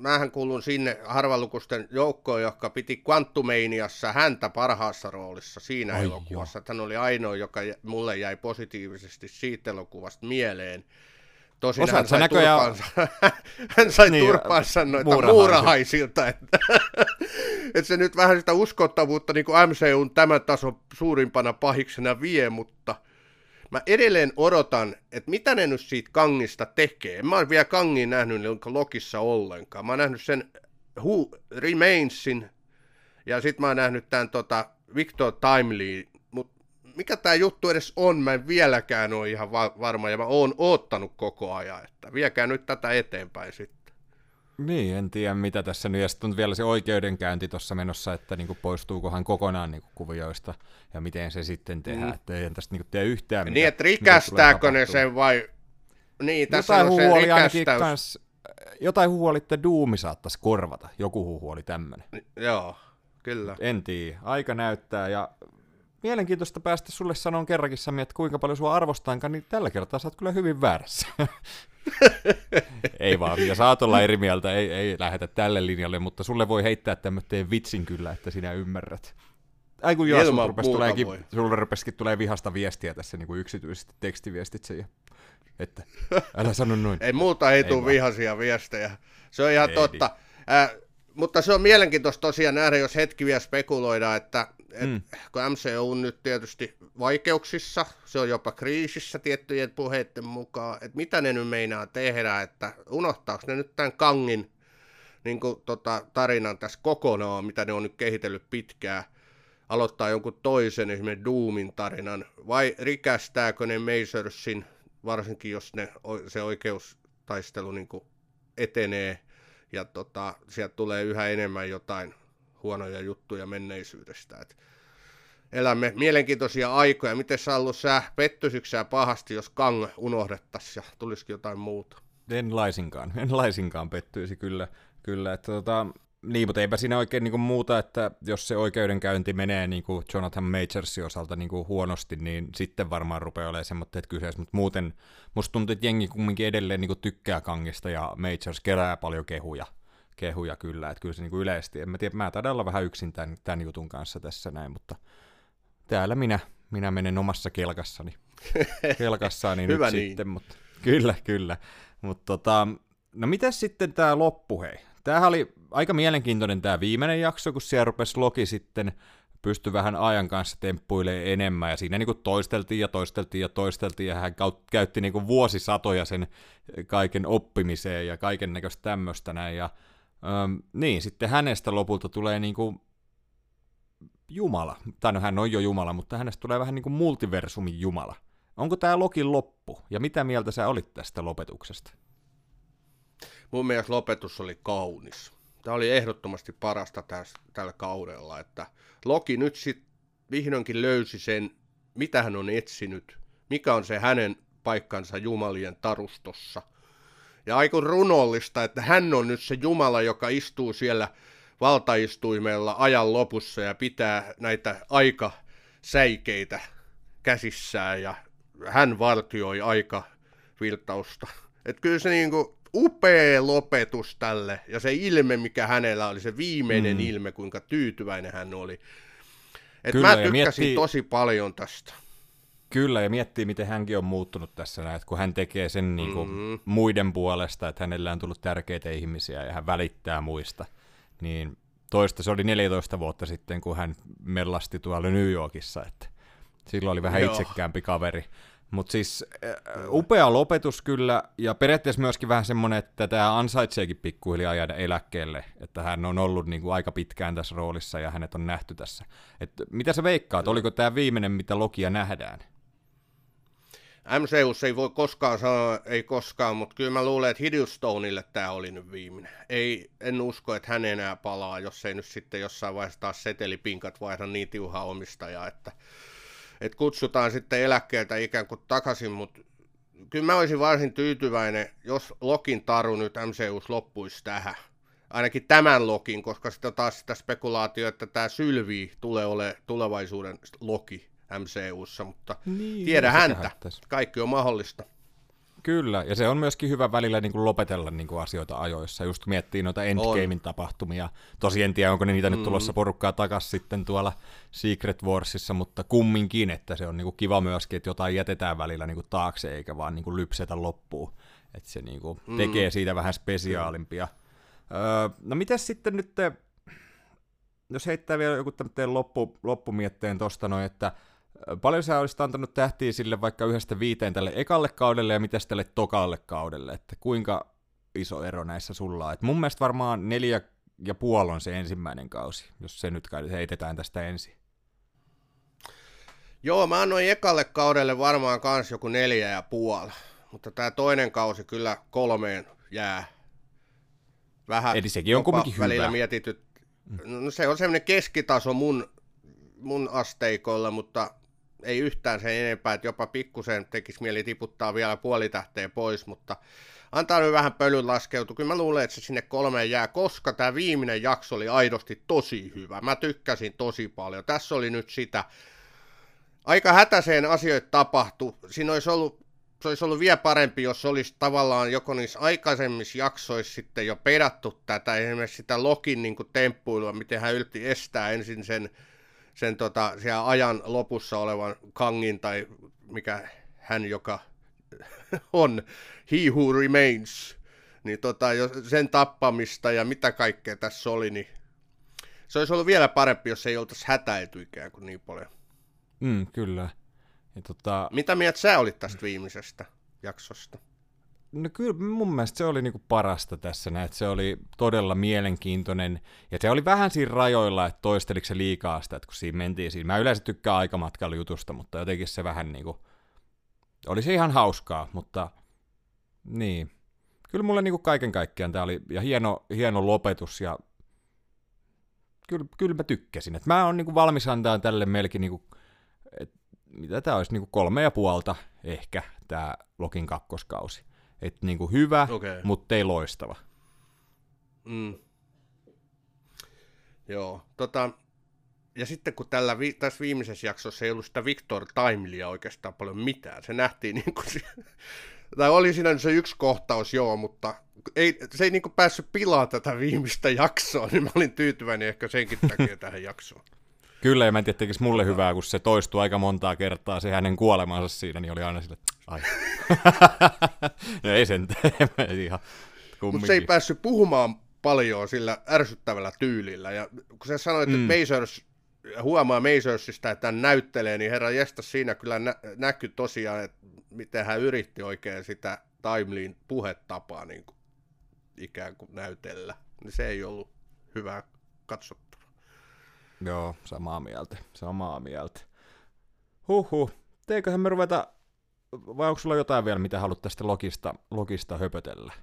mähän kuulun sinne harvalukusten joukkoon, joka piti Quantumaniassa häntä parhaassa roolissa siinä Ai elokuvassa. Jo. Hän oli ainoa, joka mulle jäi positiivisesti siitä elokuvasta mieleen. Tosin Osaat hän sai, näköjään... turpaansa, hän sai niin, turpaansa noita muurahaisilta, muurahaisilta että, että se nyt vähän sitä uskottavuutta niin kuin MCUn tämän tason suurimpana pahiksena vie, mutta mä edelleen odotan, että mitä ne nyt siitä Kangista tekee. En mä oon vielä Kangin nähnyt Lokissa ollenkaan. Mä oon nähnyt sen Who Remainsin ja sit mä oon nähnyt tämän tota, Victor Timely mikä tämä juttu edes on, mä en vieläkään ole ihan va- varma, ja mä oon oottanut koko ajan, että viekää nyt tätä eteenpäin sitten. Niin, en tiedä mitä tässä nyt, ja sitten on vielä se oikeudenkäynti tuossa menossa, että niin poistuuko hän kokonaan niin kuvioista, ja miten se sitten tehdään, mm. että ei tästä niin tee yhtään Niin, että rikästääkö ne sen vai... Niin, tässä jotain on se rikästäys. Kans, jotain huhu oli, että Duumi saattaisi korvata, joku huhu oli tämmöinen. Joo, kyllä. En tiedä, aika näyttää, ja mielenkiintoista päästä sulle sanon kerrankin Sami, että kuinka paljon sua arvostaankaan, niin tällä kertaa sä oot kyllä hyvin väärässä. ei vaan, ja saat olla eri mieltä, ei, ei lähetä tälle linjalle, mutta sulle voi heittää tämmöinen vitsin kyllä, että sinä ymmärrät. Ai kun joo, sulle, tuleekin, sulle rupesikin tulee vihasta viestiä tässä niin kuin yksityisesti tekstiviestitse. Ja, että älä sano noin. ei muuta ei, ei tule vihaisia viestejä. Se on ihan ei, totta. Niin. Äh, mutta se on mielenkiintoista tosiaan nähdä, jos hetki vielä spekuloidaan, että et, mm. kun MCU on nyt tietysti vaikeuksissa, se on jopa kriisissä tiettyjen puheiden mukaan, että mitä ne nyt meinaa tehdä, että unohtaako ne nyt tämän Kangin niin kuin, tota, tarinan tässä kokonaan, mitä ne on nyt kehitellyt pitkään, aloittaa jonkun toisen, esimerkiksi Doomin tarinan, vai rikästääkö ne Mazersin, varsinkin jos ne, se oikeustaistelu niin kuin etenee, ja tota, sieltä tulee yhä enemmän jotain huonoja juttuja menneisyydestä. Et elämme mielenkiintoisia aikoja. Miten sä ollut sä, pahasti, jos Kang unohdettaisiin ja tulisikin jotain muuta? En laisinkaan, en laisinkaan pettyisi kyllä. kyllä että tota, niin, mutta eipä siinä oikein niin muuta, että jos se oikeudenkäynti menee niin kuin Jonathan Majorsin osalta niin kuin huonosti, niin sitten varmaan rupeaa olemaan semmoitteet kyseessä, mutta muuten musta tuntuu, että jengi kumminkin edelleen niin kuin tykkää Kangista ja Majors kerää paljon kehuja, kehuja kyllä, että kyllä se niin kuin yleisesti, en mä tiedä, mä taidan olla vähän yksin tämän, tämän jutun kanssa tässä näin, mutta täällä minä, minä menen omassa kelkassani, kelkassani nyt niin. sitten, mutta kyllä, kyllä, mutta tota, no mitäs sitten tämä loppu, hei? Tämähän oli aika mielenkiintoinen tämä viimeinen jakso, kun siellä rupesi Loki sitten pystyi vähän ajan kanssa temppuilemaan enemmän, ja siinä niin kuin toisteltiin ja toisteltiin ja toisteltiin, ja hän käytti niin kuin vuosisatoja sen kaiken oppimiseen ja kaiken näköistä tämmöistä näin, ja ähm, niin, sitten hänestä lopulta tulee niin kuin Jumala, tai no hän on jo Jumala, mutta hänestä tulee vähän niin kuin multiversumin Jumala. Onko tämä Lokin loppu, ja mitä mieltä sä olit tästä lopetuksesta? mun mielestä lopetus oli kaunis. Tämä oli ehdottomasti parasta täs, tällä kaudella, että Loki nyt sitten vihdoinkin löysi sen, mitä hän on etsinyt, mikä on se hänen paikkansa Jumalien tarustossa. Ja aika runollista, että hän on nyt se Jumala, joka istuu siellä valtaistuimella ajan lopussa ja pitää näitä aikasäikeitä käsissään ja hän vartioi aika viltausta. Että kyllä se niinku, upea lopetus tälle, ja se ilme, mikä hänellä oli, se viimeinen mm. ilme, kuinka tyytyväinen hän oli. Et Kyllä, mä tykkäsin miettii... tosi paljon tästä. Kyllä, ja miettii, miten hänkin on muuttunut tässä näin, että kun hän tekee sen niin kuin mm-hmm. muiden puolesta, että hänellä on tullut tärkeitä ihmisiä ja hän välittää muista, niin toista se oli 14 vuotta sitten, kun hän mellasti tuolla New Yorkissa, että silloin oli vähän Joo. itsekäämpi kaveri. Mutta siis äh, upea lopetus kyllä, ja periaatteessa myöskin vähän semmoinen, että tämä ansaitseekin pikkuhiljaa jäädä eläkkeelle, että hän on ollut niin kuin aika pitkään tässä roolissa ja hänet on nähty tässä. Et mitä sä veikkaat, oliko tämä viimeinen, mitä Lokia nähdään? MCU ei voi koskaan sanoa, ei koskaan, mutta kyllä mä luulen, että Hiddlestoneille tämä oli nyt viimeinen. Ei, en usko, että hän enää palaa, jos ei nyt sitten jossain vaiheessa taas setelipinkat vaihda niin tiuhaa omistajaa, että että kutsutaan sitten eläkkeeltä ikään kuin takaisin, mutta kyllä mä olisin varsin tyytyväinen, jos Lokin taru nyt MCUs loppuisi tähän. Ainakin tämän Lokin, koska sitten taas sitä spekulaatio, että tämä Sylvi tulee ole tulevaisuuden Loki MCUssa, mutta niin, tiedä häntä. Kaikki on mahdollista. Kyllä, ja se on myöskin hyvä välillä niin kuin lopetella niin kuin asioita ajoissa, just miettii noita Endgamein tapahtumia. Tosi en tiedä, onko ne niitä mm. nyt tulossa porukkaa takaisin sitten tuolla Secret Warsissa, mutta kumminkin, että se on niin kuin kiva myöskin, että jotain jätetään välillä niin kuin taakse, eikä vaan niin kuin lypsetä loppuun. Että se niin kuin mm. tekee siitä vähän spesiaalimpia. Öö, no miten sitten nyt, te, jos heittää vielä joku tämmöinen loppu, loppumietteen tuosta noin, että Paljon sä olisit antanut tähtiä sille vaikka yhdestä viiteen tälle ekalle kaudelle ja mitä tälle tokalle kaudelle, että kuinka iso ero näissä sulla on. Et mun mielestä varmaan neljä ja puoli on se ensimmäinen kausi, jos se nyt heitetään tästä ensin. Joo, mä annoin ekalle kaudelle varmaan kans joku neljä ja puoli, mutta tämä toinen kausi kyllä kolmeen jää. Vähän Eli sekin on välillä hyvä. mietityt. No se on semmoinen keskitaso mun, mun asteikoilla, mutta ei yhtään sen enempää, että jopa pikkusen tekisi mieli tiputtaa vielä puolitähteen pois, mutta antaa nyt vähän pölyn laskeutua. Kyllä mä luulen, että se sinne kolmeen jää, koska tämä viimeinen jakso oli aidosti tosi hyvä. Mä tykkäsin tosi paljon. Tässä oli nyt sitä. Aika hätäiseen asioita tapahtui. Siinä olisi ollut se olisi ollut vielä parempi, jos olisi tavallaan joko niissä aikaisemmissa jaksoissa sitten jo pedattu tätä, esimerkiksi sitä Lokin niin temppuilua, miten hän ylti estää ensin sen sen tota, siellä ajan lopussa olevan Kangin tai mikä hän, joka on He Who Remains, niin tota, sen tappamista ja mitä kaikkea tässä oli, niin se olisi ollut vielä parempi, jos ei oltaisi hätäilty ikään kuin niin paljon. Mm, kyllä. Ja tota... Mitä mieltä sä olit tästä viimeisestä jaksosta? No kyllä mun mielestä se oli niinku parasta tässä, että se oli todella mielenkiintoinen, ja se oli vähän siinä rajoilla, että toisteliko se liikaa sitä, että kun siinä mentiin siinä. Mä yleensä tykkään aikamatkailijutusta, mutta jotenkin se vähän niinku, oli se ihan hauskaa, mutta niin. Kyllä mulle niinku kaiken kaikkiaan tämä oli, ja hieno, hieno lopetus, ja kyllä, kyllä mä tykkäsin. Et mä oon niinku valmis antaa tälle melkein, niinku, et, mitä tämä olisi, niinku kolme ja puolta ehkä, tämä Lokin kakkoskausi. Että niinku hyvä, Okei. mutta ei loistava. Mm. Joo, tota, ja sitten kun tällä, vi- tässä viimeisessä jaksossa ei ollut sitä Victor Timelia oikeastaan paljon mitään, se nähtiin niin kuin, tai oli siinä se yksi kohtaus, joo, mutta ei, se ei niin kuin päässyt pilaa tätä viimeistä jaksoa, niin mä olin tyytyväinen ehkä senkin takia tähän jaksoon. Kyllä, ja mä en tiedä, tekisi mulle hyvää, kun se toistui aika montaa kertaa, se hänen kuolemansa siinä, niin oli aina sille, ai. no ei sen tee, ihan Mutta se ei päässyt puhumaan paljon sillä ärsyttävällä tyylillä. Ja kun sä sanoit, Mm. että Mazers, huomaa Mazersista, että hän näyttelee, niin herra jästä siinä kyllä nä- näkyi tosiaan, että miten hän yritti oikein sitä Timelin puhetapaa niin kuin ikään kuin näytellä. Niin se ei ollut hyvää katsottavaa. Joo, samaa mieltä, samaa mieltä. Huhhuh, teiköhän me ruveta, vai onko sulla jotain vielä, mitä haluat tästä logista, logista höpötellä?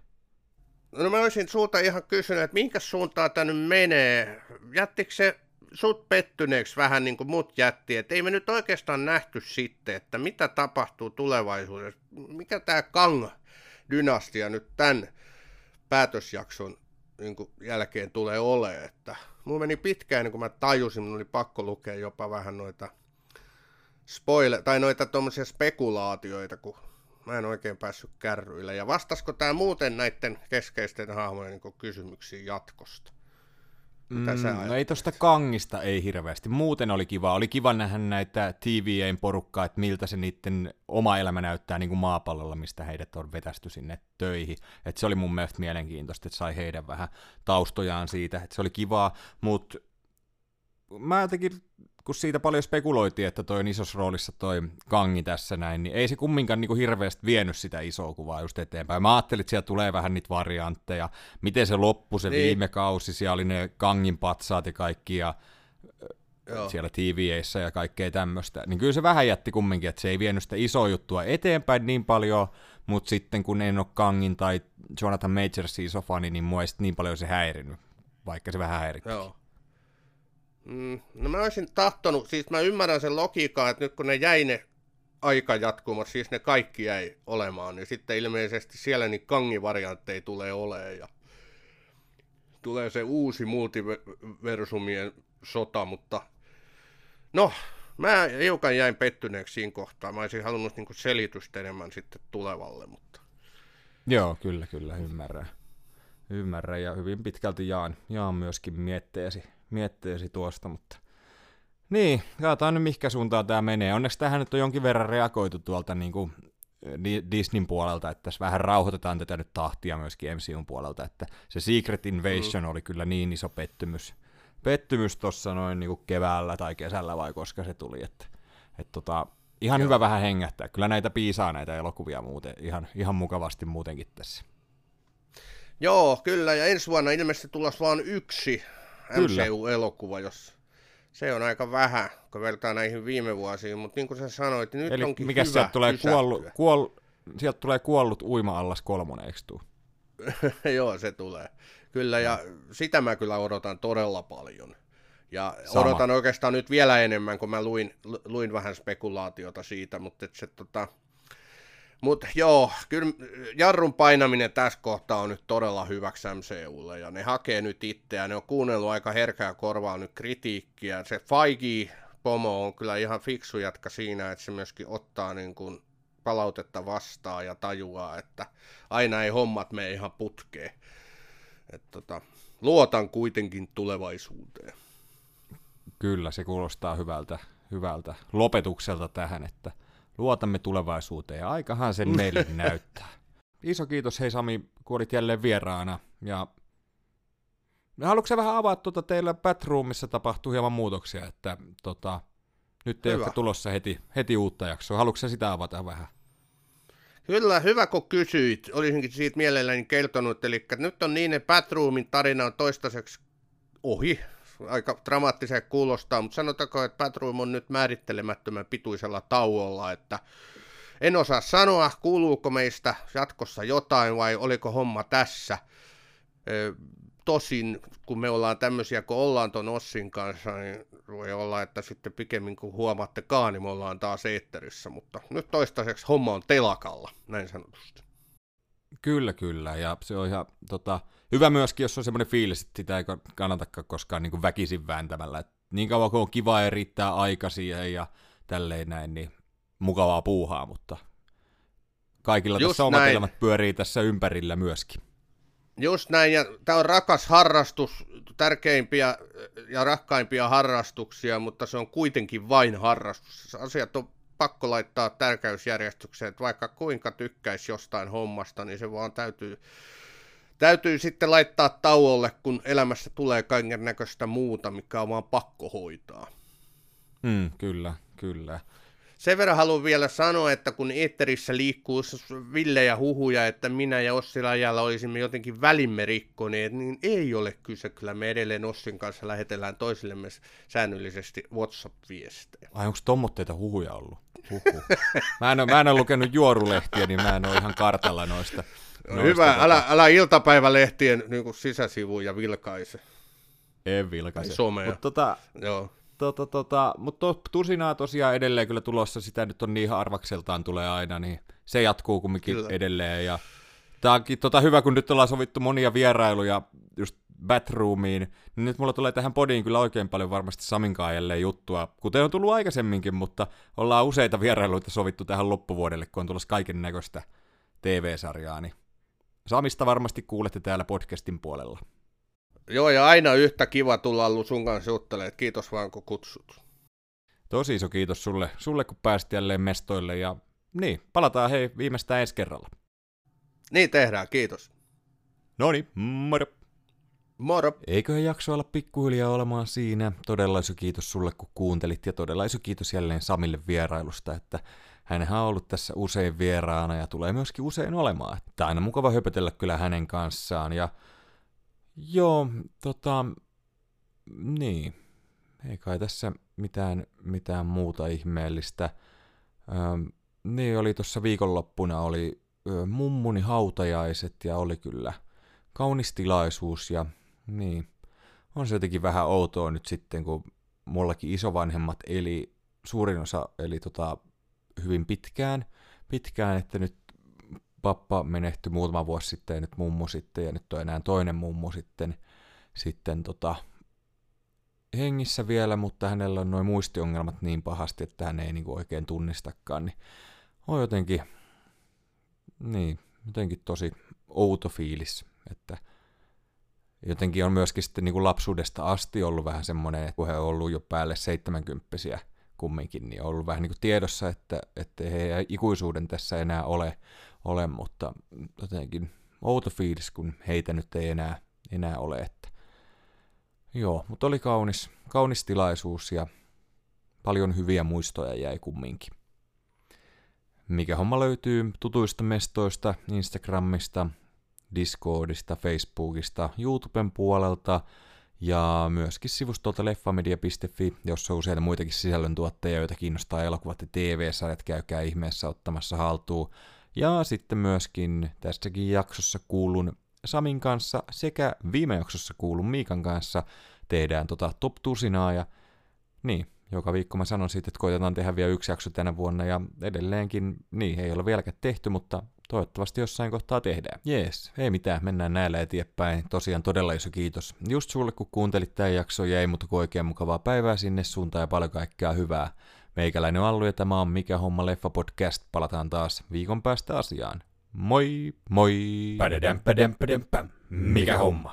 No mä olisin sulta ihan kysynyt, että minkä suuntaan tämä nyt menee? Jättikö se sut pettyneeksi vähän niin kuin mut jätti, että ei me nyt oikeastaan nähty sitten, että mitä tapahtuu tulevaisuudessa. Mikä tämä Kang-dynastia nyt tämän päätösjakson niin jälkeen tulee olemaan, että mulla meni pitkään, niin kuin mä tajusin, mun oli pakko lukea jopa vähän noita spoiler, tai noita tuommoisia spekulaatioita, kun mä en oikein päässyt kärryille. Ja vastasko tämä muuten näiden keskeisten hahmojen niin kysymyksiin jatkosta? Mitä sä no ei tosta Kangista ei hirveästi. Muuten oli kiva. Oli kiva nähdä näitä TVAn porukkaa, että miltä se niiden oma elämä näyttää niin kuin maapallolla, mistä heidät on vetästy sinne töihin. Et se oli mun mielestä mielenkiintoista, että sai heidän vähän taustojaan siitä. Et se oli kivaa, mutta mä jotenkin, kun siitä paljon spekuloitiin, että toi on isossa roolissa toi Kangi tässä näin, niin ei se kumminkaan niinku hirveästi vienyt sitä isoa kuvaa just eteenpäin. Mä ajattelin, että siellä tulee vähän niitä variantteja, miten se loppui se Niin. niin. viime kausi, siellä oli ne Kangin patsaat ja kaikki, ja Joo. siellä TVAissa ja kaikkea tämmöistä. Niin kyllä se vähän jätti kumminkin, että se ei vienyt sitä isoa juttua eteenpäin niin paljon, mutta sitten kun en ole Kangin tai Jonathan Majorsin iso fani, niin mua ei niin paljon se häirinyt, vaikka se vähän häiritti. Joo. Mm, no mä olisin tahtonut, siis mä ymmärrän sen logiikan, että nyt kun ne jäi ne aikajatkumat, siis ne kaikki jäi olemaan, niin sitten ilmeisesti siellä niin kangivariantteja tulee olemaan ja tulee se uusi multiversumien sota, mutta no, mä hiukan jäin pettyneeksi siinä kohtaa. Mä olisin halunnut niin selitystä enemmän sitten tulevalle, mutta Joo, kyllä, kyllä, ymmärrän. Ymmärrän ja hyvin pitkälti jaan, jaan myöskin mietteesi, mietteesi tuosta, mutta niin, katsotaan nyt mihinkä suuntaan tämä menee. Onneksi tähän nyt on jonkin verran reagoitu tuolta niin kuin Disneyn puolelta, että tässä vähän rauhoitetaan tätä nyt tahtia myöskin MCUn puolelta, että se Secret Invasion mm. oli kyllä niin iso pettymys, pettymys tuossa noin niin kuin keväällä tai kesällä vai koska se tuli, että, että tota, ihan Joo. hyvä vähän hengähtää. Kyllä näitä piisaa näitä elokuvia muuten, ihan, ihan mukavasti muutenkin tässä. Joo, kyllä, ja ensi vuonna ilmeisesti tulossa vain yksi Kyllä. MCU-elokuva, jos se on aika vähän, kun vertaa näihin viime vuosiin, mutta niin kuin sä sanoit, niin nyt Eli onkin mikä hyvä sieltä tulee, kuollu, kuoll, sieltä tulee kuollut uima-allas kolmonen, eikö tuu? Joo, se tulee. Kyllä, ja sitä mä kyllä odotan todella paljon. Ja Sama. odotan oikeastaan nyt vielä enemmän, kun mä luin, lu- luin vähän spekulaatiota siitä, mutta et se tota... Mut joo, kyllä jarrun painaminen tässä kohtaa on nyt todella hyväksi MCUlle, ja ne hakee nyt itseään, ne on kuunnellut aika herkää korvaa nyt kritiikkiä, se Feige Pomo on kyllä ihan fiksu jatka siinä, että se myöskin ottaa niin kuin palautetta vastaan ja tajuaa, että aina ei hommat mene ihan putkeen. Et tota, luotan kuitenkin tulevaisuuteen. Kyllä, se kuulostaa hyvältä, hyvältä lopetukselta tähän, että luotamme tulevaisuuteen ja aikahan sen meille näyttää. Iso kiitos hei Sami, kun olit jälleen vieraana. Ja haluatko sä vähän avaa tuota teillä Batroomissa tapahtuu hieman muutoksia, että tota, nyt ei ole tulossa heti, heti uutta jaksoa. Haluatko sä sitä avata vähän? Kyllä, hyvä kun kysyit. Olisinkin siitä mielelläni kertonut. Eli nyt on niin, että Batroomin tarina on toistaiseksi ohi. Aika dramaattisen kuulostaa, mutta sanotaanko, että Batroom on nyt määrittelemättömän pituisella tauolla, että en osaa sanoa, kuuluuko meistä jatkossa jotain vai oliko homma tässä. Tosin, kun me ollaan tämmöisiä, kun ollaan ton Ossin kanssa, niin voi olla, että sitten pikemmin kun huomaattekaan, niin me ollaan taas eetterissä, mutta nyt toistaiseksi homma on telakalla, näin sanotusti. Kyllä, kyllä, ja se on ihan tota, hyvä myöskin, jos on semmoinen fiilis, että sitä ei kannatakaan koskaan niin kuin väkisin vääntämällä. Et niin kauan kuin on kiva ja riittää aika siihen ja tälleen näin, niin mukavaa puuhaa, mutta kaikilla Just tässä omat näin. elämät pyörii tässä ympärillä myöskin. Just näin, ja tämä on rakas harrastus, tärkeimpiä ja rakkaimpia harrastuksia, mutta se on kuitenkin vain harrastus. Asiat on pakko laittaa tärkeysjärjestykseen, että vaikka kuinka tykkäisi jostain hommasta, niin se vaan täytyy, täytyy sitten laittaa tauolle, kun elämässä tulee kaiken näköistä muuta, mikä on vaan pakko hoitaa. Mm, kyllä, kyllä. Sen verran haluan vielä sanoa, että kun Eetterissä liikkuu villejä huhuja, että minä ja Ossi Lajalla olisimme jotenkin välimme rikkoneet, niin ei ole kyse. Kyllä me edelleen Ossin kanssa lähetellään toisillemme säännöllisesti WhatsApp-viestejä. Ai onko tommotteita huhuja ollut? Huhu. Mä en, ole, mä en ole lukenut juorulehtiä, niin mä en ole ihan kartalla noista. No noista hyvä, tota... älä, älä iltapäivälehtien niin sisäsivuja vilkaise. En vilkaise. Somea. Mutta tota, Joo tota, tota, mutta to, tusinaa tosiaan edelleen kyllä tulossa, sitä nyt on niin arvakseltaan tulee aina, niin se jatkuu kumminkin kyllä. edelleen. Ja tämä onkin tota, hyvä, kun nyt ollaan sovittu monia vierailuja just Batroomiin, niin nyt mulla tulee tähän podiin kyllä oikein paljon varmasti Saminkaan jälleen juttua, kuten on tullut aikaisemminkin, mutta ollaan useita vierailuita sovittu tähän loppuvuodelle, kun on tulossa kaiken näköistä TV-sarjaa, niin Samista varmasti kuulette täällä podcastin puolella. Joo, ja aina yhtä kiva tulla ollut sun kanssa juttelemaan. Kiitos vaan, kun kutsut. Tosi iso kiitos sulle, sulle kun pääsit jälleen mestoille. Ja niin, palataan hei viimeistään ensi kerralla. Niin tehdään, kiitos. No niin, moro. Moro. Eiköhän jakso olla pikkuhiljaa olemaan siinä. Todella iso kiitos sulle, kun kuuntelit, ja todella iso kiitos jälleen Samille vierailusta, että hän on ollut tässä usein vieraana ja tulee myöskin usein olemaan. Että aina mukava höpötellä kyllä hänen kanssaan, ja Joo, tota, niin. Ei kai tässä mitään, mitään muuta ihmeellistä. Ähm, niin oli tuossa viikonloppuna oli ö, mummuni hautajaiset ja oli kyllä kaunis tilaisuus ja niin. On se jotenkin vähän outoa nyt sitten, kun mullakin isovanhemmat eli, suurin osa eli tota, hyvin pitkään, pitkään, että nyt pappa menehtyi muutama vuosi sitten ja nyt mummu sitten ja nyt on enää toinen mummu sitten, sitten tota, hengissä vielä, mutta hänellä on noin muistiongelmat niin pahasti, että hän ei niinku oikein tunnistakaan, niin on jotenkin, niin, jotenkin tosi outo fiilis, että jotenkin on myöskin sitten niin kuin lapsuudesta asti ollut vähän semmoinen, että kun he on ollut jo päälle 70 kumminkin, niin on ollut vähän niin kuin tiedossa, että, että he ikuisuuden tässä enää ole, ole, mutta jotenkin outo fiilis, kun heitä nyt ei enää, enää ole. Että. Joo, mutta oli kaunis, kaunis tilaisuus ja paljon hyviä muistoja jäi kumminkin. Mikä homma löytyy tutuista mestoista, Instagramista, Discordista, Facebookista, YouTuben puolelta ja myöskin sivustolta leffamedia.fi, jossa on useita muitakin sisällöntuottajia, joita kiinnostaa elokuvat ja TV-sarjat, käykää ihmeessä ottamassa haltuun. Ja sitten myöskin tässäkin jaksossa kuulun Samin kanssa sekä viime jaksossa kuulun Miikan kanssa tehdään tota top tusinaa ja niin, joka viikko mä sanon siitä, että koitetaan tehdä vielä yksi jakso tänä vuonna ja edelleenkin, niin ei ole vieläkään tehty, mutta toivottavasti jossain kohtaa tehdään. Jees, ei mitään, mennään näillä eteenpäin. Tosiaan todella iso kiitos just sulle, kun kuuntelit tämän jakson ja ei muuta kuin oikein mukavaa päivää sinne suuntaan ja paljon kaikkea hyvää. Meikäläinen on Allu ja tämä on Mikä homma leffa podcast. Palataan taas viikon päästä asiaan. Moi moi! Pädädäm, pädäm, pädäm, Mikä homma?